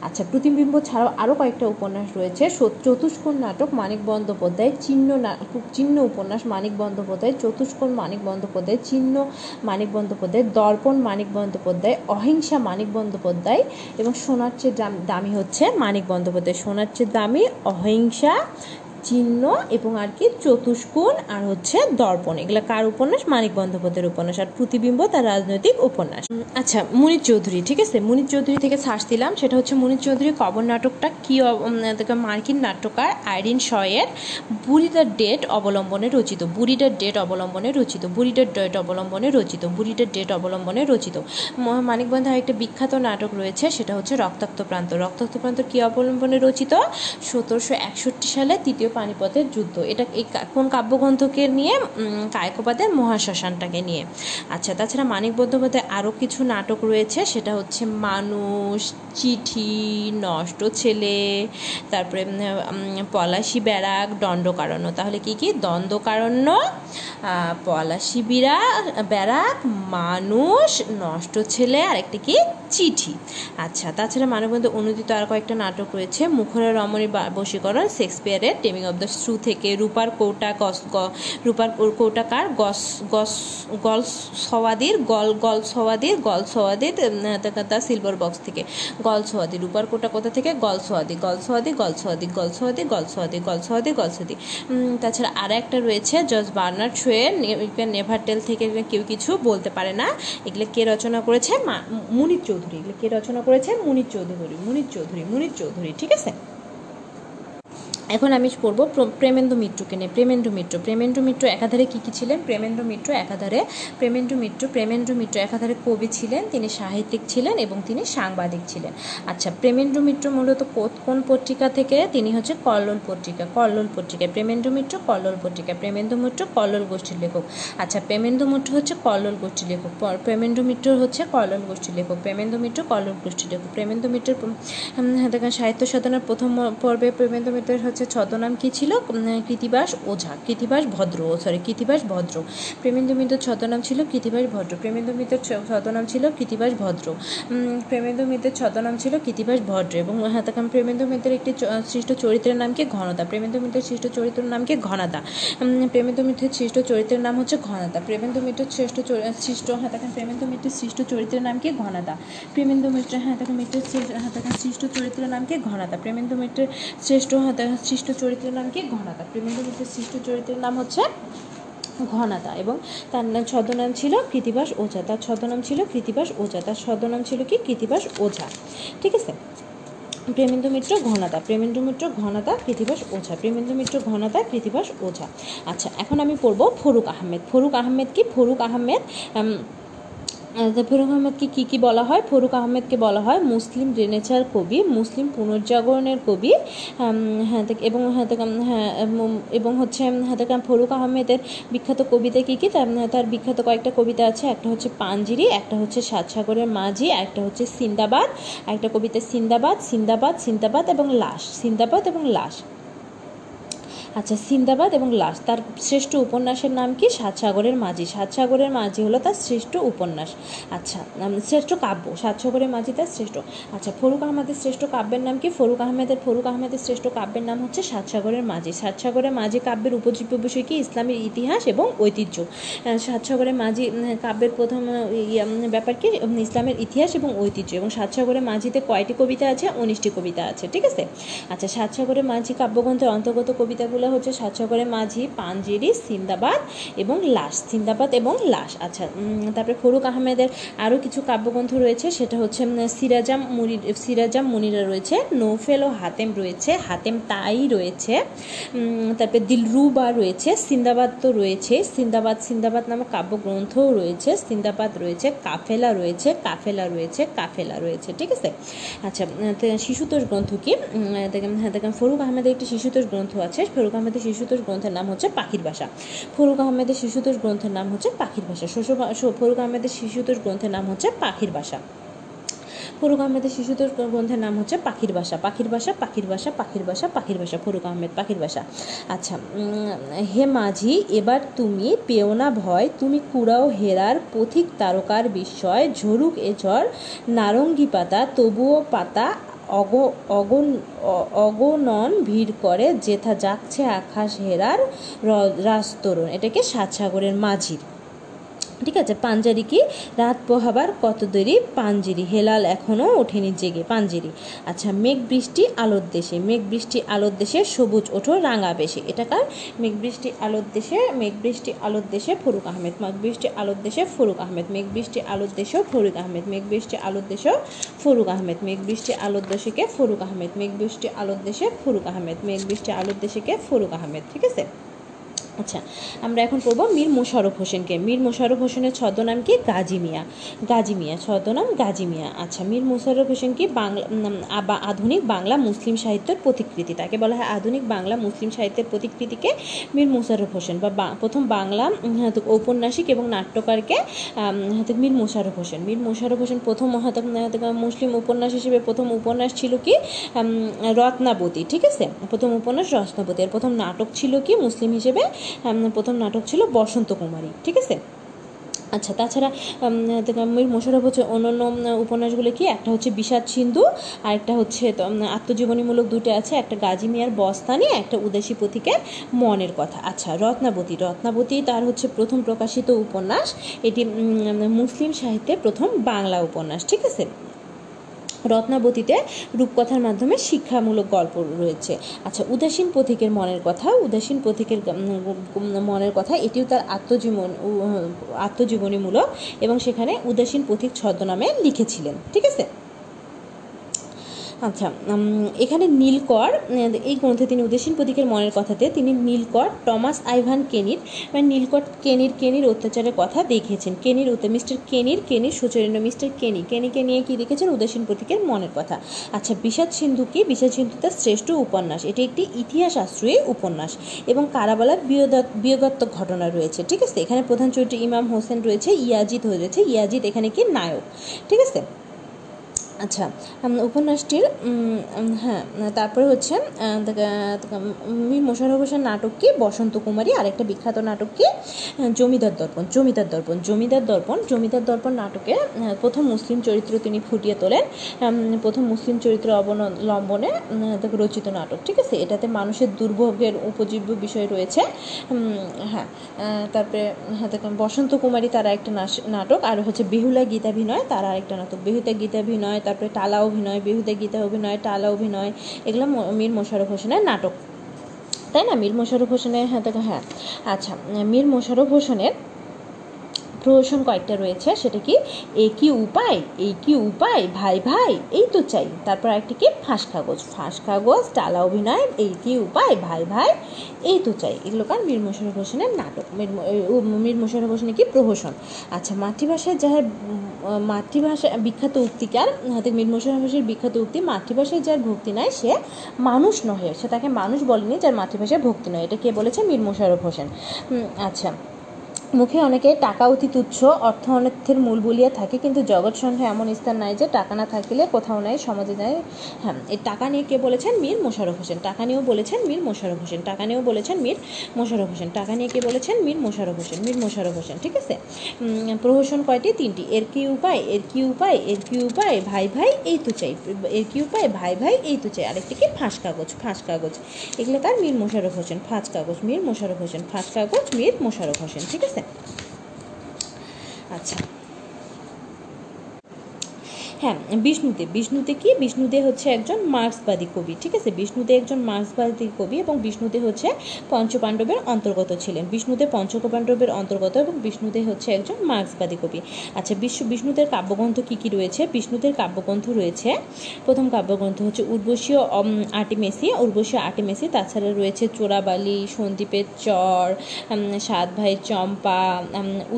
আচ্ছা প্রতিবিম্ব ছাড়াও আরও কয়েকটা উপন্যাস রয়েছে। চতুষ্কোণ নাটক মানিক বন্দ্যোপাধ্যায় চিহ্ন চিহ্ন উপন্যাস মানিক বন্দ্যোপাধ্যায় চতুষ্কোণ মানিক বন্দ্যোপাধ্যায় চিহ্ন, মানিক বন্দ্যোপাধ্যায় দর্পণ মানিক বন্দ্যোপাধ্যায়, অহিংসা মানিক বন্দ্যোপাধ্যায় এবং সোনার চেয়ে দামি হচ্ছে মানিক বন্দ্যোপাধ্যায়। সোনার চেয়ে দামি, অহিংসা চিহ্ন এবং আর কি চতুষ্কোণ আর হচ্ছে দর্পণ। এগুলো কার উপন্যাস? মানিক বন্দ্যোপাধ্যায়ের উপন্যাস আর প্রতিবিম্ব তার রাজনৈতিক উপন্যাস। আচ্ছা মুনির চৌধুরী, ঠিক আছে? মুনির চৌধুরী থেকে সার্চ দিলাম। সেটা হচ্ছে মুনির চৌধুরী কবর নাটকটা কি মার্কিন নাট্যকার আইরিন শয়ের বুড়িদার ডেট অবলম্বনে রচিত। বুড়িটার ডেট অবলম্বনে রচিত। বুড়িটার ডেট অবলম্বনে রচিত। বুড়িটার ডেট অবলম্বনে রচিত। মানিক বন্দ্যোপাধ্যায় একটা বিখ্যাত নাটক রয়েছে, সেটা হচ্ছে রক্তাক্ত প্রান্ত। রক্তাক্ত প্রান্ত কী অবলম্বনে রচিত? সতেরোশো একষট্টি সালে তৃতীয় পানিপথের যুদ্ধ। এটা এই কোন কাব্যগ্রন্থকে নিয়ে কায়কোপাদের মহাশ্মশানটাকে নিয়ে। আচ্ছা তাছাড়া মানিক বন্দ্যোপাধ্যায় আরও কিছু নাটক রয়েছে। সেটা হচ্ছে মানুষ, চিঠি, নষ্ট ছেলে, তারপরে পলাশি ব্যারাক দণ্ডকারণ্য। তাহলে কি কি? দ্বন্দ্বকারণ্য পলাশি বিরা ব্যারাক মানুষ, নষ্ট ছেলে আর একটি কি? চিঠি। আচ্ছা তাছাড়া মানববন্ধু অনুদিত আর কয়েকটা নাটক রয়েছে। মুখরা রমণী বশীকরণ, শেক্সপিয়ারের টেমিং অব দ্য শ্রু থেকে রূপার কৌটা গস রূপার কৌটাকার গস গস গল সওয়াদির গল গল সওয়াদির গল সওয়াদির তা সিলভার বক্স থেকে। গল সোয়াদি রূপার কোটা কোথা থেকে? গল সোয়াদি গল সোয়াদি গল সোয়াদি গল সোয়াদি গল সোয়াদি গল সোয়াদি গল সোয়াদি তাছাড়া আর একটা রয়েছে, জজ বার্নার্ড শোয়ের নেভার টেল থেকে কেউ কিছু বলতে পারে না। এগুলো কে রচনা করেছে? মুনির চৌধুরী। এগুলো কে রচনা করেছেন মুনির চৌধুরী। মুনির চৌধুরী মুনির চৌধুরী ঠিক আছে? এখন আমি পড়ব প্রেমেন্দ্র মিত্রকে নিয়ে। প্রেমেন্দ্র মিত্র প্রেমেন্দ্র মিত্র একাধারে কী কী ছিলেন? প্রেমেন্দ্র মিত্র একাধারে প্রেমেন্দ্র মিত্র প্রেমেন্দ্র মিত্র একাধারে কবি ছিলেন, তিনি সাহিত্যিক ছিলেন এবং তিনি সাংবাদিক ছিলেন। আচ্ছা প্রেমেন্দ্র মিত্র মূলত কোন পত্রিকা থেকে? তিনি হচ্ছে কল্লোল পত্রিকা কল্লোল পত্রিকা। প্রেমেন্দ্র মিত্র, কল্লোল পত্রিকা। প্রেমেন্দ্র মিত্র, কল্লোল গোষ্ঠীর লেখক। আচ্ছা প্রেমেন্দ্র মিত্র হচ্ছে কল্লোল গোষ্ঠীর লেখক। প্রেমেন্দ্র মিত্র হচ্ছে কল্লোল গোষ্ঠীর লেখক। প্রেমেন্দ্র মিত্র, কল্লোল গোষ্ঠীর লেখক। প্রেমেন্দ্র মিত্রের সাহিত্য সাধনার প্রথম পর্বে প্রেমেন্দ্র মিত্রের হচ্ছে ছদ্মনাম কী ছিল? কৃতিবাস ওঝা, কৃতিবাস ভদ্র, ও সরি কৃতিবাস ভদ্র। প্রেমেন্দ্র মিত্র ছদ্মনাম ছিল কৃতিবাস ভদ্র প্রেমেন্দ্র মিত্রের ছদ্মনাম ছিল কৃতিবাস ভদ্র। প্রেমেন্দ্র মিত্রের ছদ্মনাম ছিল কৃতিবাস ভদ্র এবং হ্যাঁ তখন প্রেমেন্দ্র মিত্রের একটি সৃষ্ট চরিত্রের নাম কি? ঘনতা। প্রেমেন্দ্র মিত্রের সৃষ্ট চরিত্রের নাম কি? ঘনতা। প্রেমেন্দ্র মিত্রের সৃষ্ট চরিত্রের নাম হচ্ছে ঘনতা। প্রেমেন্দ্র মিত্রের শ্রেষ্ঠ সৃষ্ট হ্যাঁ তখন প্রেমেন্দ্র মিত্রের সৃষ্ট চরিত্রের নাম কি? ঘনতা। প্রেমেন্দ্র মিত্র হ্যাঁ তখন মিত্রের হ্যাঁ তখন সৃষ্ট চরিত্রের নাম কি? ঘনতা। প্রেমেন্দ্র মিত্রের শ্রেষ্ঠ হ্যাঁ সৃষ্ট চরিত্রের নাম কি? ঘনাদা। প্রেমেন্দ্র মিত্রের সৃষ্ট চরিত্রের নাম হচ্ছে ঘনাদা এবং তার নাম ছদ্মনাম ছিল কৃতিবাস ওঝা। তার ছদ্মনাম ছিল কৃতিবাস ওঝা। তার ছদ্মনাম ছিল কি? কৃতিবাস ওঝা। ঠিক আছে? প্রেমেন্দ্র মিত্র, ঘনাদা। প্রেমেন্দ্র মিত্র, ঘনাদা, কৃতিবাস ওঝা। প্রেমেন্দ্র মিত্র, ঘনাদা, কৃতিবাস ওঝা। আচ্ছা এখন আমি পড়ব ফরুক আহমেদ। ফরুক আহমেদ কি? ফরুক আহমেদ ফরুক আহমেদকে কী কী বলা হয়? ফরুক আহমেদকে বলা হয় মুসলিম রেনেচার কবি, মুসলিম পুনর্জাগরণের কবি। হ্যাঁ এবং হ্যাঁ হ্যাঁ এবং হচ্ছে হ্যাঁ ফরুক আহমেদের বিখ্যাত কবিতা কী কী? তার বিখ্যাত কয়েকটা কবিতা আছে। একটা হচ্ছে পাঞ্জিরি, একটা হচ্ছে সাতসাগরের মাঝি, একটা হচ্ছে সিন্দাবাদ, একটা কবিতা সিন্দাবাদ সিন্দাবাদ সিন্দাবাদ এবং লাশ, সিন্দাবাদ এবং লাশ। আচ্ছা সিন্দাবাদ এবং লাশ। তার শ্রেষ্ঠ উপন্যাসের নাম কি? সাতসাগরের মাঝি। সাতসাগরের মাঝি হলো তার শ্রেষ্ঠ উপন্যাস। আচ্ছা শ্রেষ্ঠ কাব্য। সাতসাগরের মাঝি তার শ্রেষ্ঠ। আচ্ছা ফরুক আহমেদের শ্রেষ্ঠ কাব্যের নাম কি? ফরুক আহমেদের ফরুক আহমেদের শ্রেষ্ঠ কাব্যের নাম হচ্ছে সাতসাগরের মাঝি। সাতসাগরের মাঝি কাব্যের উপজীব্য বিষয় কি? ইসলামের ইতিহাস এবং ঐতিহ্য। সাতসাগরের মাঝি কাব্যের প্রথম ব্যাপার কি? ইসলামের ইতিহাস এবং ঐতিহ্য। এবং সাতসাগরের মাঝিতে কয়টি কবিতা আছে? উনিশটি কবিতা আছে। ঠিক আছে? আচ্ছা সাতসাগরের মাঝি কাব্যগ্রন্থের অন্তর্গত কবিতাগুলো এগুলো হচ্ছে সাতসাগরের মাঝি পাঞ্জেরি সিন্দাবাদ এবং লাশ। সিন্দাবাদ এবং লাশ আচ্ছা তারপরে ফরুক আহমেদের আরও কিছু কাব্যগ্রন্থ রয়েছে, সেটা হচ্ছে সিরাজাম মুনি সিরাজাম মুনিরা রয়েছে, নৌফেল ও হাতেম রয়েছে, হাতেম তাই রয়েছে তারপরে দিলরুবা রয়েছে, সিন্দাবাদ তো রয়েছে, সিন্দাবাদ সিন্দাবাদ নামক কাব্যগ্রন্থও রয়েছে, সিন্দাবাদ রয়েছে, কাফেলা রয়েছে কাফেলা রয়েছে কাফেলা রয়েছে, ঠিক আছে? আচ্ছা শিশুতোষ গ্রন্থ কি? দেখেন হ্যাঁ দেখেন, ফরুক আহমেদের একটি শিশুতোষ গ্রন্থ আছে, ফরুক ফরুক আহমেদের শিশুতোষ গ্রন্থের নাম হচ্ছে পাখির ভাষা ফরুক আহমেদের শিশুতোষ গ্রন্থের নাম হচ্ছে পাখির ভাষা শস্য ফরুক আহমেদের শিশুতোষ গ্রন্থের নাম হচ্ছে পাখির ভাষা ফরুক আহমেদের শিশুতোষ গ্রন্থের নাম হচ্ছে পাখির বাসা। পাখির বাসা পাখির বাসা পাখির বাসা পাখির বাসা। ফরুক আহমেদ, পাখির বাসা। আচ্ছা হে মাঝি, এবার তুমি পেও না ভয়, তুমি কুড়াও হেরার পথিক তারকার বিস্ময়, ঝরুক এ ঝড়, নারঙ্গি পাতা, তবুও পাতা অগ অগন অগণন ভিড় করে যেথা যাচ্ছে আকাশ হেরার র- রাজতরুণ। এটাকে সাতসাগরের মাঝির। ঠিক আছে পাঞ্জারি কি রাত পোহাবার কত দেরি পাঞ্জিরি হেলাল এখনও ওঠেনি জেগে পাঞ্জিরি আচ্ছা মেঘ বৃষ্টি আলোর দেশে মেঘ বৃষ্টি আলোর দেশে সবুজ ওঠো রাঙা বেশে এটা কার মেঘ বৃষ্টি আলোর দেশে মেঘ বৃষ্টি আলোর দেশে ফরুক আহমেদ মেঘ বৃষ্টি আলোর দেশে ফরুক আহমেদ মেঘ বৃষ্টি আলোর দেশেও ফরুক আহমেদ মেঘ বৃষ্টি আলোর দেশেও ফরুক আহমেদ মেঘ বৃষ্টি আলোর দেশেকে ফরুক আহমেদ মেঘ বৃষ্টি আলোর দেশে ফরুক আহমেদ মেঘ বৃষ্টি আলোর দেশেকে ফরুক আহমেদ ঠিক আছে আচ্ছা আমরা এখন পড়ব মীর মোশাররফ হোসেনকে। মীর মোশাররফ হোসেনের ছদ্মনাম কি? গাজী মিয়া। গাজী মিয়া, ছদ্মনাম গাজী মিয়া। আচ্ছা মীর মোশাররফ হোসেন কি বাংলা আধুনিক বাংলা মুসলিম সাহিত্যের প্রতিকৃতি? তাকে বলা হয় আধুনিক বাংলা মুসলিম সাহিত্যের প্রতিকৃতিকে মীর মোশাররফ হোসেন বা প্রথম বাংলা ঔপন্যাসিক এবং নাট্যকারকে মীর মোশাররফ হোসেন। মীর মোশাররফ হোসেন প্রথম মুসলিম উপন্যাস হিসেবে প্রথম উপন্যাস ছিল কি? রত্নাবতী, ঠিক আছে? প্রথম উপন্যাস রত্নাবতী। এর প্রথম নাটক ছিল কি? মুসলিম হিসেবে প্রথম নাটক ছিল বসন্ত কুমারী, ঠিক আছে? আচ্ছা তাছাড়া মীর মোশাররফ হচ্ছে অন্যান্য উপন্যাসগুলো কি? একটা হচ্ছে বিষাদ সিন্ধু আর একটা হচ্ছে আত্মজীবনীমূলক দুটো আছে, একটা গাজী মিয়ার বস্তানি একটা উদাসী পথিকের মনের কথা। আচ্ছা রত্নাবতী রত্নাবতী তার হচ্ছে প্রথম প্রকাশিত উপন্যাস, এটি মুসলিম সাহিত্যে প্রথম বাংলা উপন্যাস, ঠিক আছে? রত্নাবতীতে রূপকথার মাধ্যমে শিক্ষামূলক গল্প রয়েছে। আচ্ছা উদাসীন পথিকের মনের কথা, উদাসীন পথিকের মনের কথা, এটিও তার আত্মজীবন আত্মজীবনীমূলক এবং সেখানে উদাসীন পথিক ছদ্মনামে লিখেছিলেন, ঠিক আছে? আচ্ছা এখানে নীলকর এই গ্রন্থে তিনি উদাসীন প্রতীকের মনের কথাতে তিনি নীলকর, টমাস আইভান কেনির মানে নীলকর কেনির কেনির অত্যাচারের কথা দেখিয়েছেন। কেনির মিস্টার কেনির কেনির সুচরিন্য মিস্টার কেনি। কেনিকে নিয়ে কি দেখেছেন উদাসীন প্রতীকের মনের কথা। আচ্ছা বিষাদ সিন্ধু কি? বিষাদ সিন্ধু তার শ্রেষ্ঠ উপন্যাস। এটি একটি ইতিহাস আশ্রয়ী উপন্যাস এবং কারাবালার বিয়োগা- বিয়োগাত্মক ঘটনা রয়েছে। ঠিক আছে? এখানে প্রধান চরিত্র ইমাম হোসেন রয়েছে, ইয়াজিদ রয়েছে, ইয়াজিদ এখানে কি? নায়ক। ঠিক আছে? আচ্ছা উপন্যাসটির হ্যাঁ তারপরে হচ্ছে মীর মোশাররফ হোসেন নাটক কি বসন্ত কুমারী, আরেকটা বিখ্যাত নাটক কি জমিদার দর্পণ জমিদার দর্পণ জমিদার দর্পণ জমিদার দর্পণ নাটকে প্রথম মুসলিম চরিত্র তিনি ফুটিয়ে তোলেন প্রথম মুসলিম চরিত্র অবলম্বনে রচিত নাটক, ঠিক আছে? এটাতে মানুষের দুর্ভোগের উপজীব্য বিষয় রয়েছে হ্যাঁ তারপরে হ্যাঁ বসন্ত কুমারী তারা একটা নাটক, আর হচ্ছে বেহুলা গীতাভিনয়, তারা আরেকটা নাটক বেহুদা গীতাভিনয় তারপরে টালা অভিনয় বিহুদে গীতা অভিনয়, টালা অভিনয়, এগুলো মীর মোশারফ হোসেনের নাটক। তাই না? মীর মোশারফ হোসেনের হ্যাঁ হ্যাঁ। আচ্ছা মীর মোশারফ হোসেনের প্রহসন কয়েকটা রয়েছে সেটা কি? এ কি উপায় এই কি উপায় ভাই ভাই এই তো চাই। তারপর একটা কি? ফাঁস কাগজ ফাঁস কাগজ টালা অভিনয় এই কি উপায় ভাই ভাই এই তো চাই। এগুলো কার? মীর মোশাররফ হোসেনের নাটক। মীর ম- এ, ও, হোসেনের কি? প্রহসন। আচ্ছা মাতৃভাষায় যার মাতৃভাষা বিখ্যাত উক্তিকার হাতে মীর মোশাররফ হোসেনের বিখ্যাত উক্তি মাতৃভাষায় যার ভক্তি নাই সে মানুষ নহে। সে তাকে মানুষ বলেনি যার মাতৃভাষায় ভক্তি নয়। এটা কে বলেছে? মীর মোশাররফ হোসেন। আচ্ছা। মুখে অনেকে টাকা অতি তুচ্ছ, অর্থ অনর্থের মূল বলিয়া থাকে, কিন্তু জগৎ সন্ধ্যা এমন স্থান নাই যে টাকা না থাকিলে কোথাও নাই, সমাজে নাই। হ্যাঁ এই টাকা নিয়ে কে বলেছেন? মীর মোশাররফ হোসেন। টাকা নিয়েও বলেছেন মীর মোশাররফ হোসেন। টাকা নিয়েও বলেছেন মীর মোশাররফ হোসেন। টাকা নিয়ে কে বলেছেন? মীর মোশারফ হোসেন। মীর মোশাররফ হোসেন, ঠিক আছে? প্রহসন কয়টি? তিনটি। এর কি উপায়? এর কি উপায়? এর কি উপায়? ভাই ভাই, এই তো চাই। এর কি উপায়? ভাই ভাই, এই তো চাই। আরেকটি কি? ফাঁস কাগজ ফাঁস কাগজ। এগুলো তার মীর মোশাররফ হোসেন। ফাঁস কাগজ, মীর মোশাররফ হোসেন। ফাঁস কাগজ, মীর মোশারফ হোসেন, ঠিক আছে? আচ্ছা। হ্যাঁ বিষ্ণুদেব বিষ্ণুতে কি? বিষ্ণুদে হচ্ছে একজন মার্ক্সবাদী কবি ঠিক আছে? বিষ্ণুদে একজন মার্ক্সবাদী কবি এবং বিষ্ণুদে হচ্ছে পঞ্চপাণ্ডবের অন্তর্গত ছিলেন। বিষ্ণুদে পঞ্চপাণ্ডবের অন্তর্গত এবং বিষ্ণুদে হচ্ছে একজন মার্ক্সবাদী কবি। আচ্ছা বিশ্ব বিষ্ণুদের কাব্যগ্রন্থ কী কী রয়েছে? বিষ্ণুদের কাব্যগ্রন্থ রয়েছে প্রথম কাব্যগ্রন্থ হচ্ছে উর্বশীয় অম, আর্টিমেসি। উর্বশীয় আর্টিমেসি তাছাড়া রয়েছে চোরাবালি সন্দীপের চর সাত ভাই চম্পা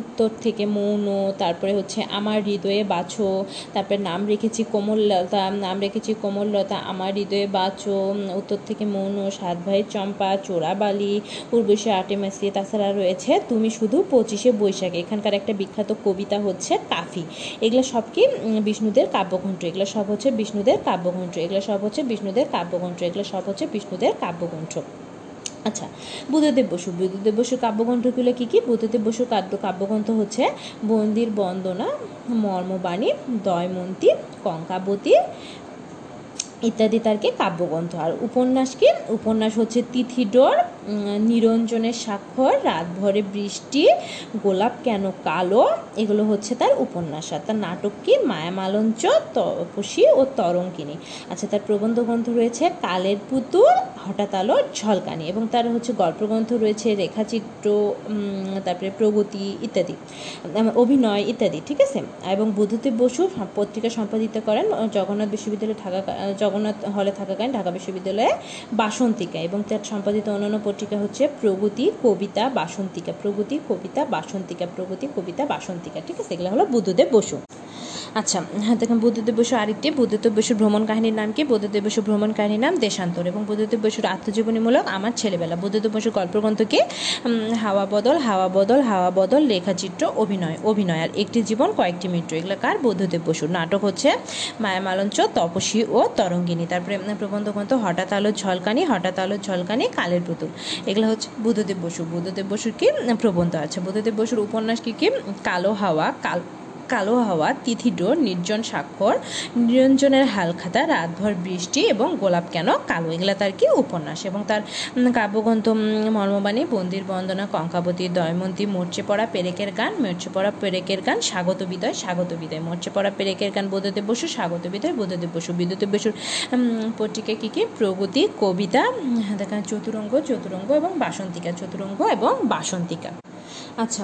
উত্তর থেকে মৌন তারপরে হচ্ছে আমার হৃদয়ে বাছো তারপরে নাম রেখেছি কোমললতা, নাম রেখেছি কোমললতা, আমার হৃদয়ে বাচো উত্তর থেকে মৌন, সাত ভাই চম্পা চোরাবালি উর্বশী আটে মাসি তাছাড়া রয়েছে তুমি শুধু পঁচিশে বৈশাখ। এখানকার একটা বিখ্যাত কবিতা হচ্ছে কাফি এগুলো সব কি বিষ্ণুদের কাব্যগ্রন্থ? এগুলো সব হচ্ছে বিষ্ণুদের কাব্যগ্রন্থ। এগুলো সব হচ্ছে বিষ্ণুদের কাব্যগ্রন্থ। এগুলো সব হচ্ছে বিষ্ণুদের কাব্যগ্রন্থ। আচ্ছা বুদ্ধদেব বসু। বুদ্ধদেব বসুর কাব্যগ্রন্থগুলো কী কী? বুদ্ধদেব বসুর কাব্য, কাব্যগ্রন্থ হচ্ছে বন্দির বন্দনা, মর্মবাণী, দয়মন্তী, কঙ্কাবতী ইত্যাদি তার কি কাব্যগ্রন্থ। আর উপন্যাস কি? উপন্যাস হচ্ছে তিথিডোর নিরঞ্জনের স্বাক্ষর, রাতভরে বৃষ্টি, গোলাপ কেন কালো, এগুলো হচ্ছে তার উপন্যাস। আর তার নাটক কি? মায়ামালঞ্চ তপসী ও তরঙ্কিনী আচ্ছা তার প্রবন্ধ গ্রন্থ রয়েছে কালের পুতুল, হঠাৎ আলো, ঝলকানি। এবং তার হচ্ছে গল্পগ্রন্থ রয়েছে রেখাচিত্র তারপরে প্রগতি ইত্যাদি অভিনয় ইত্যাদি, ঠিক আছে? এবং বুদ্ধদেব বসু পত্রিকা সম্পাদিত করেন, জগন্নাথ বিশ্ববিদ্যালয় ঢাকা জগন্নাথ হলে থাকাকালীন ঢাকা বিশ্ববিদ্যালয়ে বাসন্তিকা এবং তার সম্পাদিত অন্যান্য পত্রিকা হচ্ছে প্রগতি কবিতা বাসন্তিকা, প্রগতি কবিতা বাসন্তিকা, প্রগতি কবিতা বাসন্তিকা। ঠিক আছে, এগুলো হলো বুদ্ধদেব বসু। আচ্ছা হ্যাঁ দেখুন, বুদ্ধদেব বসু আরেকটি, বুদ্ধদেব বসুর ভ্রমণ কাহিনীর নাম কি? বুদ্ধদেব বসুর ভ্রমণ কাহিনীর নাম দেশান্তর এবং বুদ্ধদেব বসুর আত্মজীবনীমূলক আমার ছেলেবেলা। বুদ্ধদেব বসুর গল্পগ্রন্থ কি? হাওয়া বদল হাওয়া বদল হাওয়া বদল, লেখাচিত্র, অভিনয় অভিনয় আর একটি জীবন, কয়েকটি মৃত্যু। এগুলো কার? বুদ্ধদেব বসুর। নাটক হচ্ছে মায়া মালঞ্চ তপসী ও তরঙ্গিনী। তারপরে প্রবন্ধ গ্রন্থ হঠাৎ আলো ঝলকানি, হঠাৎ আলো ঝলকানি, কালের পুতুল। এগুলো হচ্ছে বুদ্ধদেব বসু বুদ্ধদেব বসুর কি? প্রবন্ধ আছে। বুদ্ধদেব বসুর উপন্যাস কি কি? কালো হাওয়া, কাল কালো হাওয়া, তিথি ডোর, নির্জন স্বাক্ষর, নিরঞ্জনের হালখাতা রাতভর বৃষ্টি এবং গোলাপ কেন? কালো এগুলা তার কি উপন্যাস? এবং তার কাব্যগ্রন্থ মর্মবাণী, বন্দির বন্দনা, কঙ্কাবতী, দয়মন্তী, মরচে পড়া পেরেকের গান, মরচে পড়া পেরেকের গান, স্বাগত বিদয় স্বাগত বিদয়, মরচে পড়া পেরেকের গান বুদ্ধদেব বসু, স্বাগত বিদয় বুদ্ধদেব বসু বিদ্যুদেব বসুর পত্রিকা কী কী? প্রগতি, কবিতা দেখা, চতুরঙ্গ চতুরঙ্গ এবং বাসন্তিকা, চতুরঙ্গ এবং বাসন্তিকা। আচ্ছা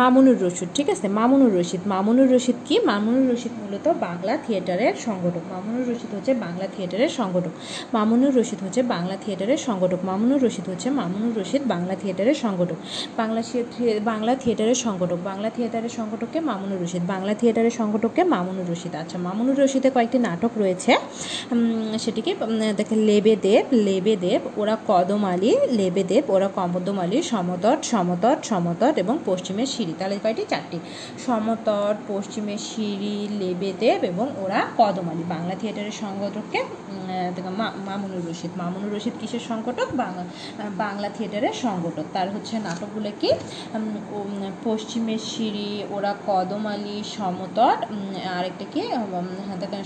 মামুনুর রশিদ, ঠিক আছে? মামুনুর রশিদ মামুনুর রশিদ কি? মামুনুর রশিদ মূলত বাংলা থিয়েটারের সংগঠক। মামুনুর রশিদ হচ্ছে বাংলা থিয়েটারের সংগঠক। মামুনুর রশিদ হচ্ছে বাংলা থিয়েটারের সংগঠক। মামুনুর রশিদ হচ্ছে মামুনুর রশিদ বাংলা থিয়েটারের সংগঠক। বাংলা বাংলা থিয়েটারের সংগঠক। বাংলা থিয়েটারের সংগঠককে মামুনুর রশিদ, বাংলা থিয়েটারের সংগঠককে মামুনুর রশিদ। আচ্ছা মামুনুর রশিদে কয়েকটি নাটক রয়েছে। সেটিকে দেখে লেবে দেব লেবে দেব ওরা কদম আলী লেবে দেব ওরা কমদম আলী, সমতট সমতট সমতট এবং পশ্চিমের সিঁড়ি, তাহলে কয়টি? চারটি। সমতট পশ্চিমের সিঁড়ি লেবেদেব এবং ওরা কদমালি বাংলা থিয়েটারের সংগঠককে মামুনুর রশিদ। মামুনুর রশিদ কিসের সংগঠক? বাংলা বাংলা থিয়েটারের সংগঠক। তার হচ্ছে নাটকগুলো কি? পশ্চিমের সিঁড়ি, ওরা কদমালি সমতট আরেকটা কি?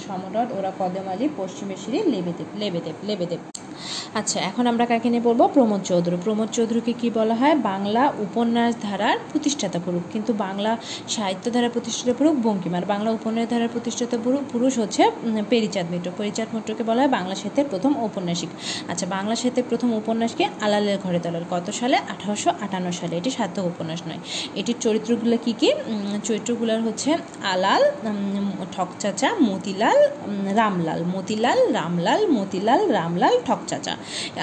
সমতট, ওরা কদমালি পশ্চিমের সিঁড়ি লেবেদেব লেবেদেব লেবেদেব আচ্ছা এখন আমরা কাকে নিয়ে বলব? প্রমোদ চৌধুরী। প্রমোদ চৌধুরীকে কি বলা হয়? বাংলা উপন্যাস ধারার প্রতিষ্ঠাতা পুরুষ। কিন্তু বাংলা সাহিত্য ধারার প্রতিষ্ঠাতা পুরুষ বঙ্কিমার। বাংলা উপন্যাস ধারার প্রতিষ্ঠাতা পুরুষ হচ্ছে পেরিচাঁদ মিত্র। পেরিচাঁদ মিত্রকে বলা হয় বাংলা সাহিত্যের প্রথম ঔপন্যাসিক। আচ্ছা বাংলা সাহিত্যের প্রথম উপন্যাসকে আলালের ঘরে তোলার কত সালে? আঠারোশো আটান্ন সালে। এটি সার্থক উপন্যাস নয়। এটির চরিত্রগুলো কি কি? চরিত্রগুলোর হচ্ছে আলাল ঠকচাচা, মতিলাল রামলাল। মতিলাল রামলাল মতিলাল, রামলাল, ঠকচাচা।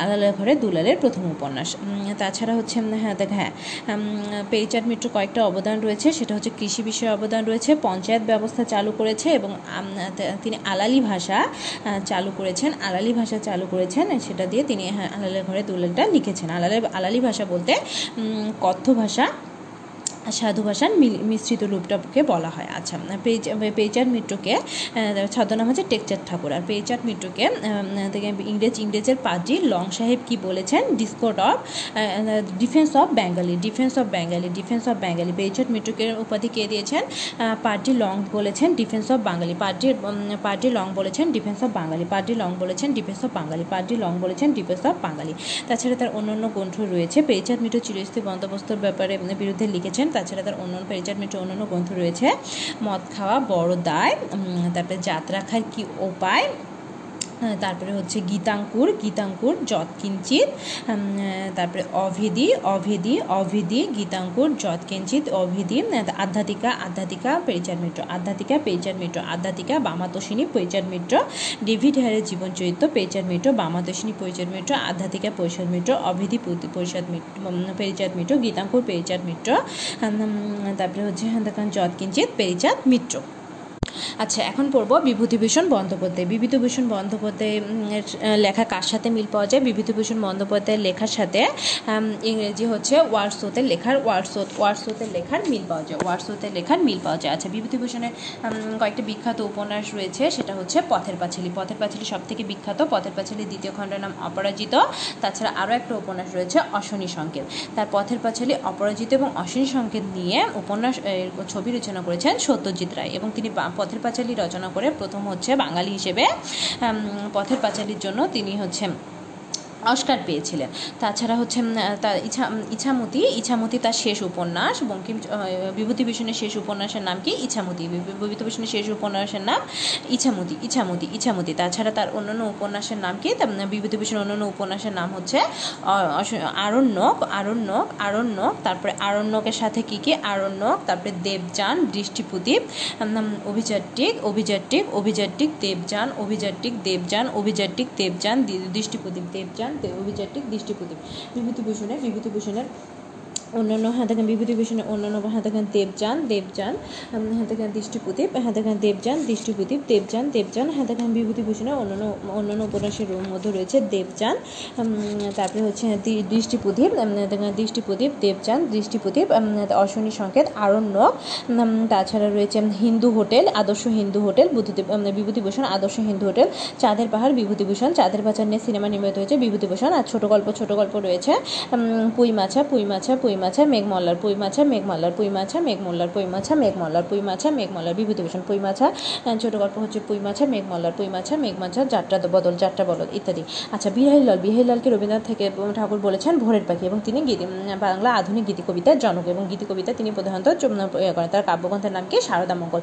আলালের ঘরে দুলালের প্রথম উপন্যাস। তাছাড়া হচ্ছে হ্যাঁ দেখ হ্যাঁ পেরিচাঁদ মিত্র কয়েকটা অবদান রয়েছে। সেটা হচ্ছে কৃষি বিষয়ে অবদান রয়েছে, পঞ্চায়েত ব্যবস্থা চালু করেছে এবং তিনি আলালি ভাষা চালু করেছেন, আলালি ভাষা চালু করেছেন। সেটা দিয়ে তিনি হ্যাঁ আলালের ঘরে দুলালটা লিখেছেন। আলালের, আলালি ভাষা বলতে কথ্য ভাষা সাধু ভাষার মিশ্রিত রূপটাকে বলা হয়। আচ্ছা পেচার মিত্রকে ছদ্মনাম হচ্ছে টেকচার ঠাকুর। আর পেচার মিত্রকে ইংরেজ ইংরেজের পাজি লং সাহেব কি বলেছেন? Discord of defence of Bengali, defence of Bengali, defence of Bengali. পেচার মিত্রকে উপাধি কে দিয়েছেন? পার্টি লং বলেছেন, defence of Bangali. Party party Long বলেছেন, defence of Bangali. Party Long বলেছেন, defence of Bangali. Party Long বলেছেন, ডিফেন্স অফ বাঙালি। তাছাড়া তার অন্যান্য গ্রন্থ রয়েছে। পেচাঁদ মিত্র চিরস্থায়ী বন্দোবস্তর ব্যাপারে বিরুদ্ধে লিখেছেন তাছাড়া তার অন্য অন্যান্য অন্য অন্য গ্রন্থ রয়েছে। মদ খাওয়া, বড় দায় তারপরে জাত রাখার কী উপায়? তারপরে হচ্ছে গীতাঙ্কুর গীতাঙ্কুর যৎকিঞ্চিত তারপরে অভেদি অভেদি অভেদি গীতাঙ্কুর যৎকিঞ্চিত অভেদি আধ্যাত্মিকা আধ্যাত্মিকা, পরিচার মিত্র, আধ্যাত্মিকা, পেরিচার মিত্র, আধ্যাত্মিকা, বামাতোষিনী, পরিচার মিত্র, ডেভিড হ্যারের জীবন চরিত্র, পেরিচার মিত্র, বামাতোষিনী, পরিচার মিত্র, আধ্যাত্মিকা পরিষদ মিত্র অভেদি পরিষদ মিত্র পেরিচাঁদ মিত্র, গীতাঙ্কুর পেরিচাঁদ মিত্র তারপরে হচ্ছে দেখেন যৎকিঞ্চিত পেরিচাঁদ মিত্র। আচ্ছা এখন পড়ব বিভূতিভূষণ বন্দ্যোপাধ্যায়। বিভূতিভূষণ বন্দ্যোপাধ্যায় লেখা কার সাথে মিল পাওয়া যায়? বিভূতিভূষণ বন্দ্যোপাধ্যায়ের লেখার সাথে ইংরেজি হচ্ছে ওয়ার্ডসোতের লেখার ওয়ার্ডসোত ওয়ার্ডসোতের লেখার মিল পাওয়া যায় ওয়ার্ডসোতের লেখার মিল পাওয়া যায়। আচ্ছা বিভূতিভূষণের কয়েকটা বিখ্যাত উপন্যাস রয়েছে, সেটা হচ্ছে পথের পাঁচালী। পথের পাঁচালী সব থেকে বিখ্যাত। পথের পাঁচালী দ্বিতীয় খণ্ডের নাম অপরাজিত। তাছাড়া আরও একটা উপন্যাস রয়েছে, অশনি সংকেত। তার পথের পাঁচালী অপরাজিত এবং অশনি সংকেত নিয়ে উপন্যাস ছবি রচনা করেছেন সত্যজিৎ রায় এবং তিনি পথের পাঁচালী রচনা করে প্রথম হচ্ছে বাঙালি হিসেবে পথের পাঁচালীর জন্য তিনি হচ্ছে অস্কার পেয়েছিলেন। তাছাড়া হচ্ছে তার উম, ইছামতি ইছামতি তার শেষ উপন্যাস বঙ্কিম বিভূতিভূষণের শেষ উপন্যাসের নাম কি? ইছামতি বিভূতিভূষণের শেষ উপন্যাসের নাম ইছামতি ইছামতি ইছামতি। তাছাড়া তার অন্যান্য উপন্যাসের নাম কি? তার, উম, বিভূতিভূষণ অন্যান্য উপন্যাসের নাম হচ্ছে আরণ্যক আরণ্যক আরণ্যক তারপরে আরণ্যকের সাথে কি কি? আরণ্যক তারপরে দেবযান দৃষ্টিপ্রদীপ অভিযাত্রিক অভিযাত্রিক অভিযাত্রিক দেবযান অভিযাত্রিক দেবযান অভিযাত্রিক দেবযান দৃষ্টিপ্রদীপ দেবযান দে- অভিযাত্রিক দৃষ্টিপ্রদীপ। বিভূতিভূষণের বিভূতিভূষণের অন্যান্য দেখেন বিভূতিভূষণের অন্যান্য দেখেন দেবযান দেবযান দেখেন দৃষ্টিপ্রদীপ দেখেন দেবযান, দৃষ্টিপ্রদীপ, দেবযান দেবযান দেখেন বিভূতিভূষণের অন্যান্য অন্যান্য উপন্যাসের মধ্যে রয়েছে দেবযান তারপরে হচ্ছে দৃষ্টিপ্রদীপ দৃষ্টিপ্রদীপ, দেবযান, দৃষ্টিপ্রদীপ অশ্বনী সংকেত আরণ্যক তাছাড়া রয়েছে হিন্দু হোটেল, আদর্শ হিন্দু হোটেল, বুদ্ধদেব বিভূতিভূষণ, আদর্শ হিন্দু হোটেল, চাঁদের পাহাড়, বিভূতিভূষণ, চাঁদের পাহাড় নিয়ে সিনেমা নির্মিত হয়েছে বিভূতিভূষণ, আর ছোট গল্প ছোট গল্প রয়েছে পুঁই মাছা পুঁই মাছা, পুঁই মাছা মেঘমল্লার পুঁই মাছা মেঘমল্লার পুঁই মাছা মেঘমল্লার পুঁই মাছা মেঘমল্লার পুঁই মাছা মেঘমল্লার বিভূতিভূষণ পুঁই মাছা ছোটো গল্প হচ্ছে পুঁই মাছা মেঘমল্লার পুঁই মাছা মেঘমাছা যাত্রা বদল যাত্রা বদল ইত্যাদি। আচ্ছা বিহারীলাল বিহারীলালকে রবীন্দ্রনাথ থেকে ঠাকুর বলেছেন ভোরের পাখি এবং তিনি গীতি বাংলা আধুনিক গীতি কবিতার জনক এবং গীতি কবিতা তিনি প্রধানত ইয়ে করেন। তার কাব্যগ্রন্থের নাম কি? সারদা মঙ্গল।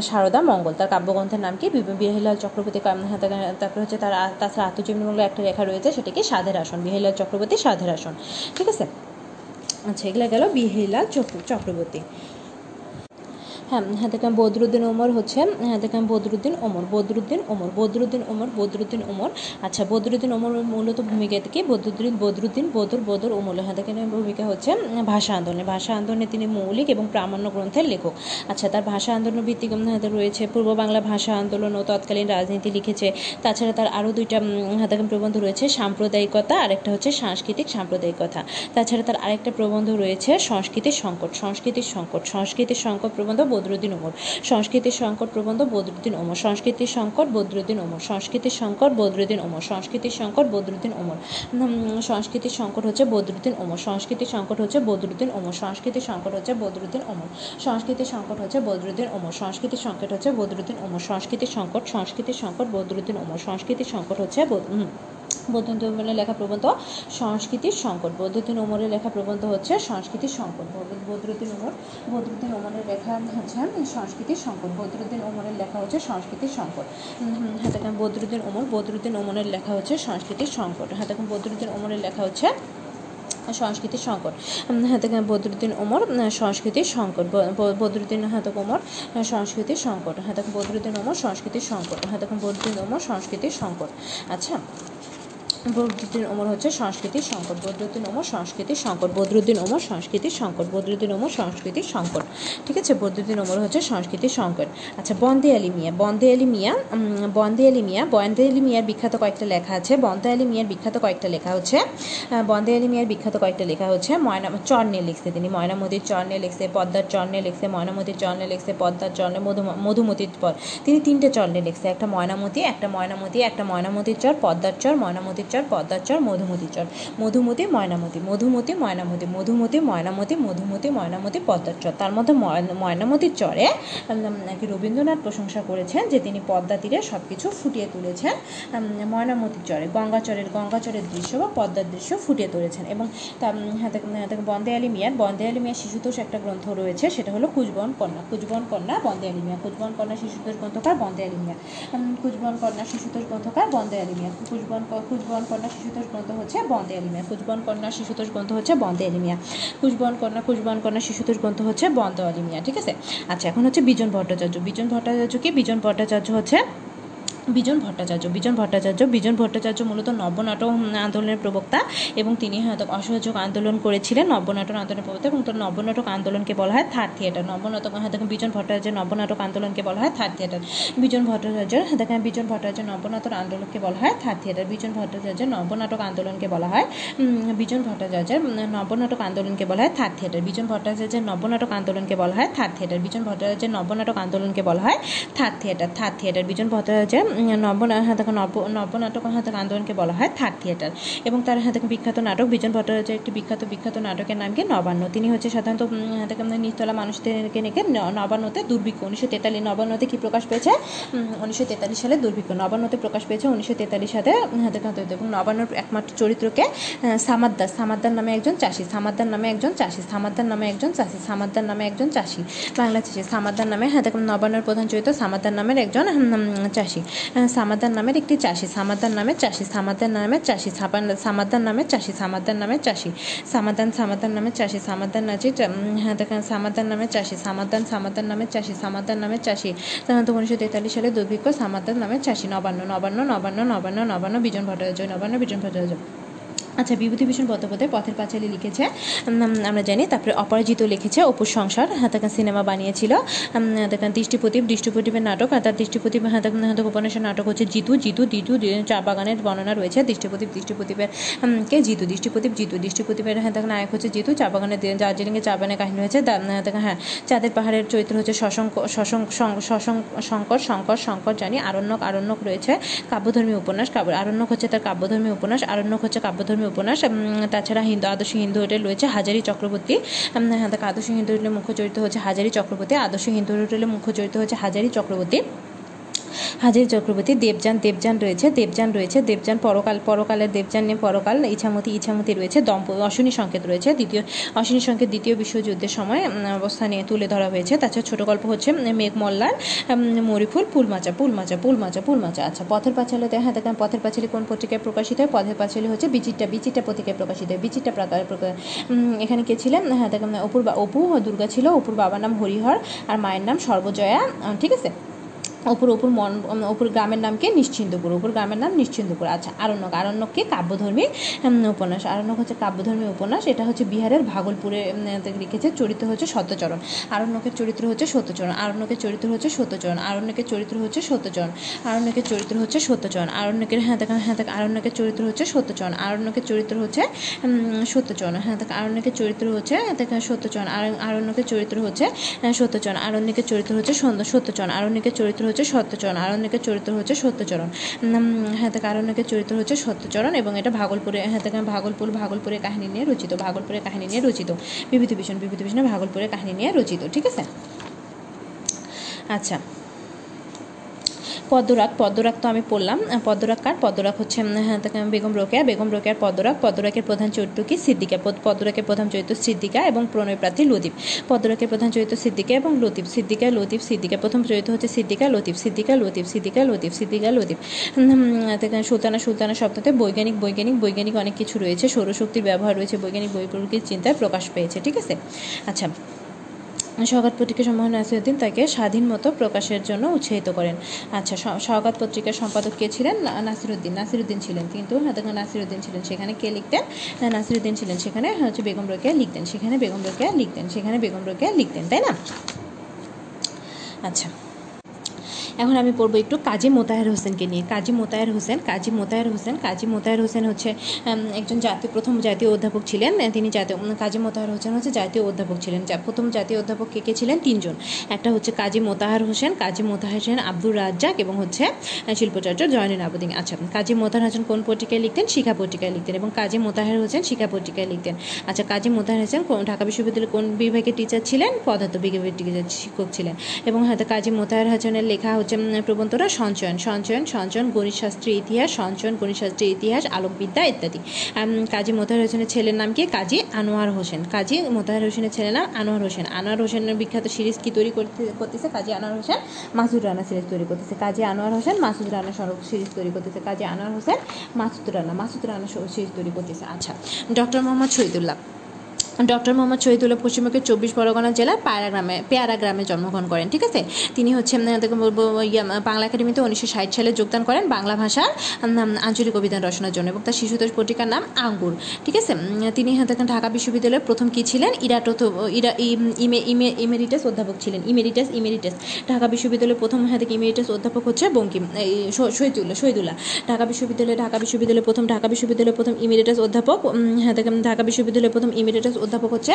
সারদা মঙ্গল তার কাব্যগ্রন্থের নাম কি? বি- বিহারীলাল চক্রবর্তী হ্যাঁ, তারপরে হচ্ছে তার তাছাড়া আত্মজীবনী মূল্য একটা লেখা রয়েছে সেটা কি? সাধের আসন। বিহারীলাল চক্রবর্তী সাধের আসন। ঠিক আছে? আচ্ছা এগুলো গেল বিহেলা চক্র চক্রবর্তী। হ্যাঁ হ্যাঁ দেখেন বদরুদ্দিন ওমর হচ্ছে হ্যাঁ দেখেন বদরুদ্দিন ওমর বদরুদ্দিন ওমর বদরুদ্দিন ওমর বদরুদ্দিন ওমর। আচ্ছা বদরুদ্দিন ওমর মূলত ভূমিকা থেকে বদরুদ্দিন বদরুদ্দিন বদর বদর ওমর। হ্যাঁ দেখেন ভূমিকা হচ্ছে ভাষা আন্দোলনে। ভাষা আন্দোলনে তিনি মৌলিক এবং প্রামাণ্য গ্রন্থের লেখক। আচ্ছা তার ভাষা আন্দোলন ভিত্তিক হ্যাঁ, রয়েছে পূর্ব বাংলা ভাষা আন্দোলন ও তৎকালীন রাজনীতি লিখেছে। তাছাড়া তার আরও দুইটা হ্যাঁ দেখেন প্রবন্ধ রয়েছে সাম্প্রদায়িকতা আরেকটা হচ্ছে সাংস্কৃতিক সাম্প্রদায়িকতা। তাছাড়া তার আরেকটা প্রবন্ধ রয়েছে সংস্কৃতির সংকট সংস্কৃতির সংকট সংস্কৃতির সংকট প্রবন্ধ বদরুদ্দিন ওমর সংস্কৃতির সংকট প্রবন্ধ বদরুদ্দিন ওমর সংস্কৃতির সংকট বদরুদ্দিন ওমর সংস্কৃতির সংকট বদরুদ্দিন ওমর সংস্কৃতির সংকট বদরুদ্দিন ওমর সংস্কৃতির সংকট হচ্ছে বদরুদ্দিন ওমর সংস্কৃতির সংকট হচ্ছে বদরুদ্দিন ওমর সংস্কৃতির সংকট হচ্ছে বদরুদ্দিন ওমর সংস্কৃতির সংকট হচ্ছে বদরুদ্দিন ওমর সংস্কৃতির সংকট হচ্ছে বদরুদ্দিন ওমর সংস্কৃতির সংকট সংস্কৃতির সংকট বদরুদ্দিন ওমর সংস্কৃতির সংকট হচ্ছে বদ- উম, লেখা প্রবন্ধ সংস্কৃতির সংকট বৈদ্যুদ্দিন ওমরের লেখা প্রবন্ধ হচ্ছে সংস্কৃতির সংকট বদ- বদরুদ্দিন ওমর বদরুদ্দিন ওমরের লেখা হচ্ছে সংস্কৃতির সংকট বদরুদ্দিন ওমরের লেখা হচ্ছে সংস্কৃতির সংকট হ্যাঁ দেখেন বদরুদ্দিন ওমর বদরুদ্দিন ওমরের লেখা হচ্ছে সংস্কৃতির সংকট হ্যাঁ দেখেন বদরুদ্দিন ওমরের লেখা হচ্ছে সংস্কৃতির সংকট হ্যাঁ দেখেন বদরুদ্দিন ওমর সংস্কৃতির সংকট বদরুদ্দিন হাতে ওমর সংস্কৃতির সংকট হ্যাঁ দেখেন বদরুদ্দিন ওমর সংস্কৃতির সংকট হ্যাঁ দেখেন বদরুদ্দিন ওমর সংস্কৃতির সংকট আচ্ছা বদরুদ্দিন ওমর হচ্ছে সংস্কৃতির সংকট বদরুদ্দিন ওমর সংস্কৃতির সংকট বদরুদ্দিন ওমর সংস্কৃতির সংকট বদরুদ্দিন ওমর সংস্কৃতির সংকট। ঠিক আছে? বদরুদ্দিন ওমর হচ্ছে সংস্কৃতির সংকট। আচ্ছা বন্দে আলী মিয়া, বন্দে আলী মিয়া বন্দে আলী মিয়া, বন্দে আলী মিয়ার বিখ্যাত কয়েকটা লেখা আছে। বন্দে আলী মিয়ার বিখ্যাত কয়েকটা লেখা হচ্ছে বন্দে আলী মিয়ার বিখ্যাত কয়েকটা লেখা হচ্ছে, ময়না চর নিয়ে লিখছে তিনি। ময়নামতির চর নিয়ে লিখছে, পদ্মার চর নিয়ে লিখছে ময়নামতির চর নিয়ে লিখছে, পদ্মার চর নিয়ে মধু মধুমতির পর। তিনি তিনটে চর নিয়ে লিখছে, একটা ময়নামতি একটা ময়নামতি একটা ময়নামতির চর, পদ্মার চর ময়নামতির চর পদ্মার চর মধুমতির চর মধুমতি, ময়নামতি মধুমতি ময়নামতি মধুমতি ময়নামতি মধুমতি, ময়নামতি পদ্মার চর তার মধ্যে ময়- ময়নামতির চরে নাকি রবীন্দ্রনাথ প্রশংসা করেছেন যে তিনি পদ্মা তীরে সব কিছু ফুটিয়ে তুলেছেন ময়নামতির চরে গঙ্গাচরের গঙ্গাচরের দৃশ্য বা পদ্মার দৃশ্য ফুটিয়ে তুলেছেন এবং হাতে হাতে বন্দে আলী মিয়ার বন্দে আলী মিয়ার শিশুতোষ একটা গ্রন্থ রয়েছে, সেটা হলো কুচবন কন্যা কুচবন কন্যা বন্দে আলী মিয়া কুচবন কন্যা শিশুতোষ গ্রন্থকার, বন্দে আলী মিয়া কুচবন কন্যা শিশুতোষ গ্রন্থকার, বন্দে আলী মিয়া কুচবন ক- কুচবন কন্যা, শিশুতোষ গ্রন্থ হচ্ছে বন্দে এলিমিয়া। মিয়া কুচবন কন্যা, শিশুতোষ গ্রন্থ হচ্ছে বন্দে এলিমিয়া। মিয়া কুচবন কন্যা কুচবন কন্যা, শিশুতোষ গ্রন্থ হচ্ছে বন্দে এলিমিয়া, ঠিক আছে? আচ্ছা এখন হচ্ছে বিজন ভট্টাচার্য। বিজন ভট্টাচার্য কি? বিজন ভট্টাচার্য হচ্ছে বিজন ভট্টাচার্য। বিজন ভট্টাচার্য বিজন ভট্টাচার্য মূলত নব্যনাটক আন্দোলনের প্রবক্তা এবং তিনি হয়তো অসহযোগ আন্দোলন করেছিলেন নব্যনাটক আন্দোলনের প্রবক্তা এবং তার নব্যনাটক আন্দোলনকে বলা হয় থার্ড থিয়েটার নব্যনাটক হয়তো বিজন ভট্টাচার্যের নব্যনাটক আন্দোলনকে বলা হয় থার্ড থিয়েটার বিজন ভট্টাচার্যের দেখেন, বিজন ভট্টাচার্যের নব্যনাটক আন্দোলনকে বলা হয় থার্ড থিয়েটার বিজন ভট্টাচার্যের নব্যনাটক আন্দোলনকে বলা হয় বিজন ভট্টাচার্যের নব্যনাটক আন্দোলনকে বলা হয় থার্ড থিয়েটার বিজন ভট্টাচার্যের নব্যনাটক আন্দোলনকে বলা হয় থার্ড থিয়েটার বিজন ভট্টাচার্যের নব্যনাটক আন্দোলনকে বলা হয় third theatre third theatre Bijon ভট্টাচার্যের নব্য হাতে নব্য নব্যনাটক হাতে আন্দোলনকে বলা হয় থার্ড থিয়েটার। এবং তার হাতে বিখ্যাত নাটক, বিজন ভট্টাচার্যের একটি বিখ্যাত বিখ্যাত নাটকের নাম কি? নবান্ন। তিনি হচ্ছে সাধারণত হাতে নিচতলা মানুষদেরকে নেকে নবান্নতে দুর্ভিক্ষ। উনিশশো তেতাল্লিশ নবান্নতে কি প্রকাশ পেয়েছে? উনিশশো তেতাল্লিশ সালে দুর্ভিক্ষ। নবান্নতে প্রকাশ পেয়েছে উনিশশো তেতাল্লিশ সালে হাতে এবং নবান্নর একমাত্র চরিত্রকে সামাদ্দার। সামাদ্দার নামে একজন চাষি। সামাদ্দার নামে একজন চাষি। সামাদ্দার নামে একজন চাষি। সামাদ্দার নামে একজন চাষি। বাংলা চাষি। সামাদ্দার নামে হাতে নবান্নর প্রধান চরিত্র সামাদ্দার নামের একজন চাষি। সামাদ্দার নামের একটি চাষি সামাদার নামের চাষি সামাদার নামের চাষি সামাদার নামের চাষি সামাদার নামের চাষি সামাদান সামাদার নামের চাষি সামাদার নাচি হ্যাঁ দেখেন সামাদার নামের চাষি সামাদান সামাদার নামের চাষি সামাদার নামের চাষি উনিশশো তেতাল্লিশ সালে দুর্ভিক্ষ সামাদার নামের চাষি নবান্ন নবান্ন নবান্ন নবান্ন নবান্ন বিজন ভট্টাচার্য নবান্ন বিজন ভট্টাচার্য আচ্ছা বিভূতিভূষণ বন্দ্যোপাধ্যায় পথের পাঁচালী লিখেছে। আমরা জানি, তারপরে অপরাজিত লিখেছে অপুর সংসার হাতাকা সিনেমা বানিয়েছিল। দেখেন, দৃষ্টিপ্রদীপ, দৃষ্টিপ্রদীপের নাটক, আর তার দৃষ্টিপ্রদীপ হাতাক হাতাক উপন্যাসের নাটক হচ্ছে জিতু জিতু দিতু চা বাগানের বর্ণনা রয়েছে। দৃষ্টিপ্রদীপ, দৃষ্টিপ্রদীপের কে? জিতু, দৃষ্টিপ্রদীপ, জিতু, দৃষ্টিপ্রদীপের হাতাক নায়ক হচ্ছে জিতু, চা বাগানের দার্জিলিংয়ে চা বাগানের কাহিনী হয়েছে হ্যাঁ চাঁদের পাহাড়ের চরিত্র হচ্ছে শশঙ্ক শশঙ্ক শঙ্কর শঙ্কর শঙ্কর, জানি, আরণ্যক আরণ্যক রয়েছে। কাব্যধর্মী উপন্যাস আরণ্যক হচ্ছে তার কাব্যধর্মী উপন্যাস, আরণ্যক হচ্ছে কাব্যধর্মী ধর্মী উপন্যাস তাছাড়া হিন্দু, আদর্শ হিন্দু হোটেল রয়েছে, হাজারি চক্রবর্তী। আদর্শ হিন্দু হোটেলের মুখ্য চরিত্র হচ্ছে হাজারি চক্রবর্তী, আদর্শ হিন্দু হোটেলের মুখ্য চরিত্র হচ্ছে হাজারি চক্রবর্তী। হাজির চক্রবর্তী দেবযান দেবযান রয়েছে দেবযান রয়েছে, দেবযান পরকাল, পরকালের দেবযান নিয়ে পরকাল, ইছামতি ইছামতি রয়েছে, দম্প, অশ্বিনী সংকেত রয়েছে, দ্বিতীয়, অশ্বিনী সংকেত দ্বিতীয় বিশ্বযুদ্ধের সময় অবস্থা নিয়ে তুলে ধরা হয়েছে। তাছাড়া ছোট গল্প হচ্ছে মেঘমল্লার মরিফুল পুলমাচা পুলমাচা পুলমাচা পুলমাচা আচ্ছা পথের পাঁচালিতে হ্যাঁ দেখেন পথের পাঁচালি কোন পত্রিকায় প্রকাশিত হয়? পথের পাঁচালি হচ্ছে বিচিট্টা বিচিট্টা পত্রিকায় প্রকাশিত হয় বিচিট্টা প্রকার এখানে কে ছিলেন? হ্যাঁ দেখেন অপুর অপু, দুর্গা ছিল, অপুর বাবার নাম হরিহর, আর মায়ের নাম সর্বজয়া ঠিক আছে? অপুর অপুর মন অপুর গ্রামের নাম কি নিশ্চিন্দপুর অপুর গ্রামের নাম নিশ্চিন্দপুর আচ্ছা আরণ্যক আরণ্যককে কাব্যধর্মী উপন্যাস আরণ্যক হচ্ছে কাব্যধর্মী উপন্যাস এটা হচ্ছে বিহারের ভাগলপুরে লিখেছে চরিত্র হচ্ছে সত্যচরণ আরণ্যকের চরিত্র হচ্ছে সত্যচরণ আরণ্যকের চরিত্র হচ্ছে সত্যচরণ আরণ্যকের চরিত্র হচ্ছে সত্যচরণ আরণ্যকের চরিত্র হচ্ছে সত্যচরণ আরণ্যকের হ্যাঁ দেখ হ্যাঁ দেখ আরণ্যকের চরিত্র হচ্ছে সত্যচরণ আরণ্যকের চরিত্র হচ্ছে সত্যচরণ হ্যাঁ দেখ আরণ্যকের চরিত্র হচ্ছে সত্যচরণ আরণ্যকের চরিত্র হচ্ছে সত্যচরণ আরণ্যকের চরিত্র হচ্ছে সত্যচরণ আরণ্যকের চরিত্র হচ্ছে সত্যচরণ, আরণ্যকের চরিত্র হচ্ছে সত্যচরণ। হ্যাঁ থেকে আরণ্যকের চরিত্র হচ্ছে সত্যচরণ এবং এটা ভাগলপুরে হ্যাঁ থেকে ভাগলপুর ভাগলপুরের কাহিনী নিয়ে রচিত ভাগলপুরের কাহিনী নিয়ে রচিত। বিভূতিভূষণ, বিভূতিভূষণের ভাগলপুরের কাহিনী নিয়ে রচিত, ঠিক আছে? আচ্ছা পদ্মরাগ পদ্মরাগ তো আমি পড়লাম। পদ্মরাগ কার? পদ্মরাগ হচ্ছে হ্যাঁ, বেগম রোকেয়া। বেগম রোকেয়ার পদ্মরাগ পদ্মরাগের প্রধান চরিত্র কি সিদ্দিকা পদ্মরাগের প্রধান চরিত্র সিদ্দিকা এবং প্রণয় প্রার্থী লতিফ। পদ্মরাগের প্রধান চরিত্র সিদ্দিকা এবং লতিফ। সিদ্দিকা লতিফ সিদ্দিকা। প্রথম চরিত্র হচ্ছে সিদ্দিকা লতিফ সিদ্দিকা লতিফ সিদ্দিকা লতিফ সিদ্দিকা লতিফ। সুলতানা সুলতানা শব্দতে বৈজ্ঞানিক বৈজ্ঞানিক বৈজ্ঞানিক অনেক কিছু রয়েছে। সৌরশক্তির ব্যবহার রয়েছে বৈজ্ঞানিক বৈপ্লবিক চিন্তায় প্রকাশ পেয়েছে ঠিক আছে? আচ্ছা সওগাত পত্রিকা সমূহ নাসিরুদ্দিন তাকে স্বাধীন মতো প্রকাশের জন্য উৎসাহিত করেন। আচ্ছা সওগাত পত্রিকার সম্পাদক কে ছিলেন? নাসিরুদ্দিন। নাসিরুদ্দিন ছিলেন কিন্তু নাসিরুদ্দিন ছিলেন। সেখানে কে লিখতেন? নাসিরুদ্দিন ছিলেন। সেখানে হচ্ছে বেগম রোকেয়া লিখতেন। সেখানে বেগম রোকেয়া লিখতেন। সেখানে বেগম রোকেয়া লিখতেন, তাই না? আচ্ছা এখন আমি পড়ব একটু কাজী মোতায়ের হোসেনকে নিয়ে। কাজী মোতায়ের হোসেন, কাজী মোতায়ের হোসেন, কাজী মোতায়ের হোসেন হচ্ছে একজন জাতীয় প্রথম জাতীয় অধ্যাপক ছিলেন, তিনি জাতীয় কাজী মোতাহার হোসেন হচ্ছে জাতীয় অধ্যাপক ছিলেন। প্রথম জাতীয় অধ্যাপক কে কে ছিলেন? তিনজন। একটা হচ্ছে কাজী মোতাহার হোসেন, কাজী মোতাহার হোসেন আব্দুর রাজ্জাক এবং হচ্ছে শিল্পচার্য জয়নুল আবুদ্দিন আচ্ছা কাজী মোতাহার হোসেন কোন পত্রিকায় লিখতেন? শিক্ষা পত্রিকায় লিখতেন এবং কাজী মোতাহার হোসেন শিক্ষা পত্রিকায় লিখতেন। আচ্ছা কাজী মোতাহার হোসেন কোন ঢাকা বিশ্ববিদ্যালয়ের কোন বিভাগের টিচার ছিলেন? পদার্থ বিভাগের টিচার শিক্ষক ছিলেন। এবং হয়তো কাজী মোতাহার হোসেনের লেখা হচ্ছে প্রবন্ধরা সঞ্চয়ন সঞ্চয়ন সঞ্চয়ন গণিতশাস্ত্রের ইতিহাস, সঞ্চয়ন গণিতশাস্ত্রের ইতিহাস, আলোকবিদ্যা ইত্যাদি। কাজী মোতাহার হোসেনের ছেলের নাম কি? কাজী আনোয়ার হোসেন। কাজী মোতাহার হোসেনের ছেলের নাম আনোয়ার হোসেন। আনোয়ার হোসেনের বিখ্যাত সিরিজ কি তৈরি করতে, করতেছে? কাজী আনোয়ার হোসেন মাসুদ রানা সিরিজ তৈরি করতেছে। কাজী আনোয়ার হোসেন মাসুদ রানা সড়ক সিরিজ তৈরি করতেছে। কাজী আনোয়ার হোসেন মাসুদ রানা মাসুদ রানা সিরিজ তৈরি করতেছে। আচ্ছা ডক্টর মোহাম্মদ শহীদুল্লাহ। ডক্টর মোহাম্মদ শহীদুল্লাহ পশ্চিমবঙ্গের চব্বিশ পরগনা জেলার পায়রা গ্রামে, পেয়ারা গ্রামে জন্মগ্রহণ করেন, ঠিক আছে? তিনি হচ্ছে বাংলা একাডেমিতে উনিশশো ষাট সালে যোগদান করেন বাংলা ভাষার আঞ্চলিক অভিধান রচনার জন্য এবং তার শিশুতোষ পত্রিকার নাম আঙ্গুর, ঠিক আছে? তিনি দেখেন ঢাকা বিশ্ববিদ্যালয়ের প্রথম কী ছিলেন? ইরাটোথ ইরা, ইম- ইমে ইমে, ইমেরিটাস অধ্যাপক ছিলেন, ইমেরিটাস ইমেরিটাস। ঢাকা বিশ্ববিদ্যালয়ের প্রথম হ্যাঁ থেকে ইমেরিটাস অধ্যাপক হচ্ছে বঙ্কিম শহীদুল্লাহ শহীদুল্লাহ। ঢাকা বিশ্ববিদ্যালয়ে, ঢাকা বিশ্ববিদ্যালয়ের প্রথম, ঢাকা বিশ্ববিদ্যালয়ের প্রথম ইমেরিটাস অধ্যাপক হ্যাঁ ঢাকা বিশ্ববিদ্যালয়ের প্রথম ইমেরিটাস অধ্যাপক হচ্ছে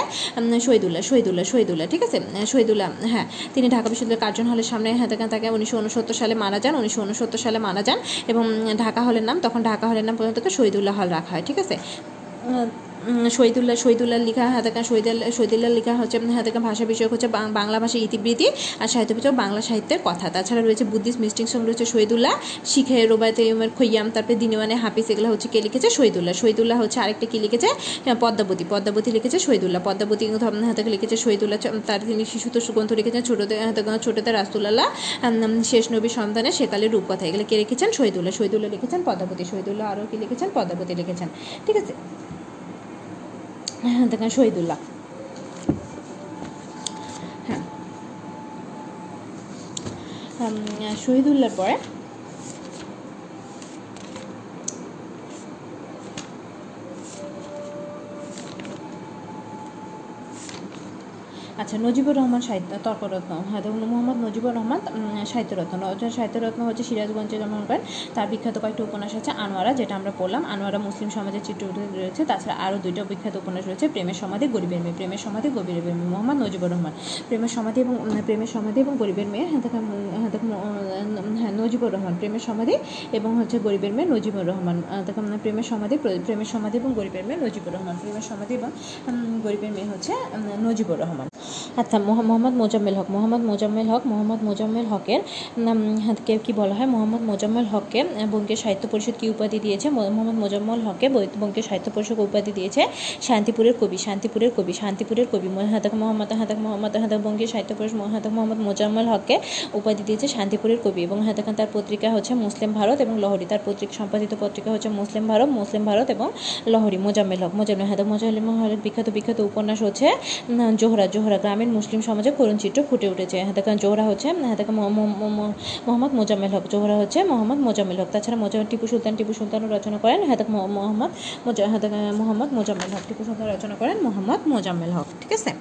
শহীদুল্লাহ শহীদুল্লাহ শহীদুল্লাহ, ঠিক আছে? শহীদুল্লাহ হ্যাঁ তিনি ঢাকা বিশ্ববিদ্যালয়ের কার্জন হলের সামনে হ্যাঁ তাকে উনিশশো উনসত্তর সালে মারা যান, উনিশশো উনসত্তর সালে মারা যান এবং ঢাকা হলের নাম, তখন ঢাকা হলের নাম পর্যন্ত শহীদুল্লাহ হল রাখা হয়, ঠিক আছে? শহীদুল্লাহ শহীদুল্লাহ লেখা, হাতাকা শহীদুল্লাহ শহীদুল্লাহ লেখা হচ্ছে হাতাকা ভাষা বিষয়ক হচ্ছে বাংলা ভাষা ইতিবৃত্তি আর সাহিত্য বিষয়ক বাংলা সাহিত্যের কথা। তাছাড়া রয়েছে বুদ্ধিস্ট মিস্টিং সঙ্গে রয়েছে শহীদুল্লাহ, শিখে রোবায়তে খৈয়াম, তারপরে দিনওয়ানে হাফিজ, এগুলো হচ্ছে কে লিখেছে? শহীদুল্লাহ। শহীদুল্লাহ হচ্ছে আরেকটা কি লিখেছে? পদ্মাবতী। পদ্মাবতী লিখেছে শহীদুল্লাহ। পদ্মাবতী হাতাকে লিখেছে শহীদুল্লাহ। তার তিনি শিশুতোষ গ্রন্থ লিখেছেন হাতাকা ছোটতে রাস্তুল্লাহ শেষ নবী সন্তানের সেকালের রূপকথা। এগুলো কে লিখেছেন? শহীদুল্লাহ। শহীদুল্লাহ লিখেছেন পদ্মাবতী। শহীদুল্লাহ আরও কি লিখেছেন? পদ্মাবতী লিখেছেন। ঠিক আছে? দেখেন শহীদুল্লাহ। হ্যাঁ। শহীদুল্লাহর পরে আচ্ছা নজিবুর রহমান সাহিত্য তর্করত্ন হ্যাঁ মোহাম্মদ নজিবুর রহমান সাহিত্যরত্ন। সাহিত্যরত্ন হচ্ছে সিরাজগঞ্জে জন্মগ্রহণ করেন। তার বিখ্যাত কয়েকটি উপন্যাস আছে আনোয়ারা যেটা আমরা পড়লাম। আনোয়ারা মুসলিম সমাজের চিত্র রয়েছে। তাছাড়া আরও দুইটা বিখ্যাত উপন্যাস রয়েছে প্রেমের সমাধি গরিবের মেয়ে। প্রেমের সমাধি গরিবের মেয়ে। মোহাম্মদ নজিবুর রহমান। প্রেমের সমাধি এবং প্রেমের সমাধি এবং গরিবের মেয়ে। হ্যাঁ হ্যাঁ হ্যাঁ নজিবুর রহমান। প্রেমের সমাধি এবং হচ্ছে গরিবের মেয়ে নজিবুর রহমান। আহ, প্রেমের সমাধি প্রেমের সমাধি এবং গরিবের মেয়ে নজিবুর রহমান। প্রেমের সমাধি এবং গরিবের মেয়ে হচ্ছে নজিবুর রহমান। আচ্ছা মোহাম্মদ মোজাম্মেল হক, মোহাম্মদ মোজাম্মেল হক, মোহাম্মদ মোজাম্মেল হকের কে কী বলা হয়? মোহাম্মদ মোজাম্মেল হককে বঙ্গীয় সাহিত্য পরিষদ কী উপাধি দিয়েছে? মোহাম্মদ মোজাম্মেল হককে বঙ্গীয় সাহিত্য পরিষদ উপাধি দিয়েছে শান্তিপুরের কবি শান্তিপুরের কবি শান্তিপুরের কবি হাতাক মোহাম্মদ হাতাক মোহাম্মদ হাতাক, বঙ্গীয় সাহিত্য পরিষদ হাতাক মোহাম্মদ মোজাম্মেল হককে উপাধি দিয়েছে শান্তিপুরের কবি এবং হাতাক, তার পত্রিকা হচ্ছে মুসলিম ভারত এবং লহরী, তার পত্রিকা, সম্পাদিত পত্রিকা হচ্ছে মুসলিম ভারত মুসলিম ভারত এবং লহরী, মোজাম্মেল হক, মোজাম্মেল, হাতাক, মোজাম্মেল হকের বিখ্যাত বিখ্যাত উপন্যাস হচ্ছে জোহরা জোহরা গ্রামীণ মুসলিম সমাজে করুণ চিত্র ফুটে উঠেছে। হাতাকা জোহরা হচ্ছে হাতাকা মোহাম্মদ মোজাম্মেল হক। জোহরা হচ্ছে মোহাম্মদ মোজাম্মেল হক। তাছাড়া মোজা টিপু সুলতান, টিপু সুলতানও রচনা করেন। হাতাক মোহাম্মদ মোজা হাতাকা মোহাম্মদ মোজাম্মেল হক। টিপু সুলতান রচনা করেন মোহাম্মদ মোজাম্মেল হক। ঠিক আছে?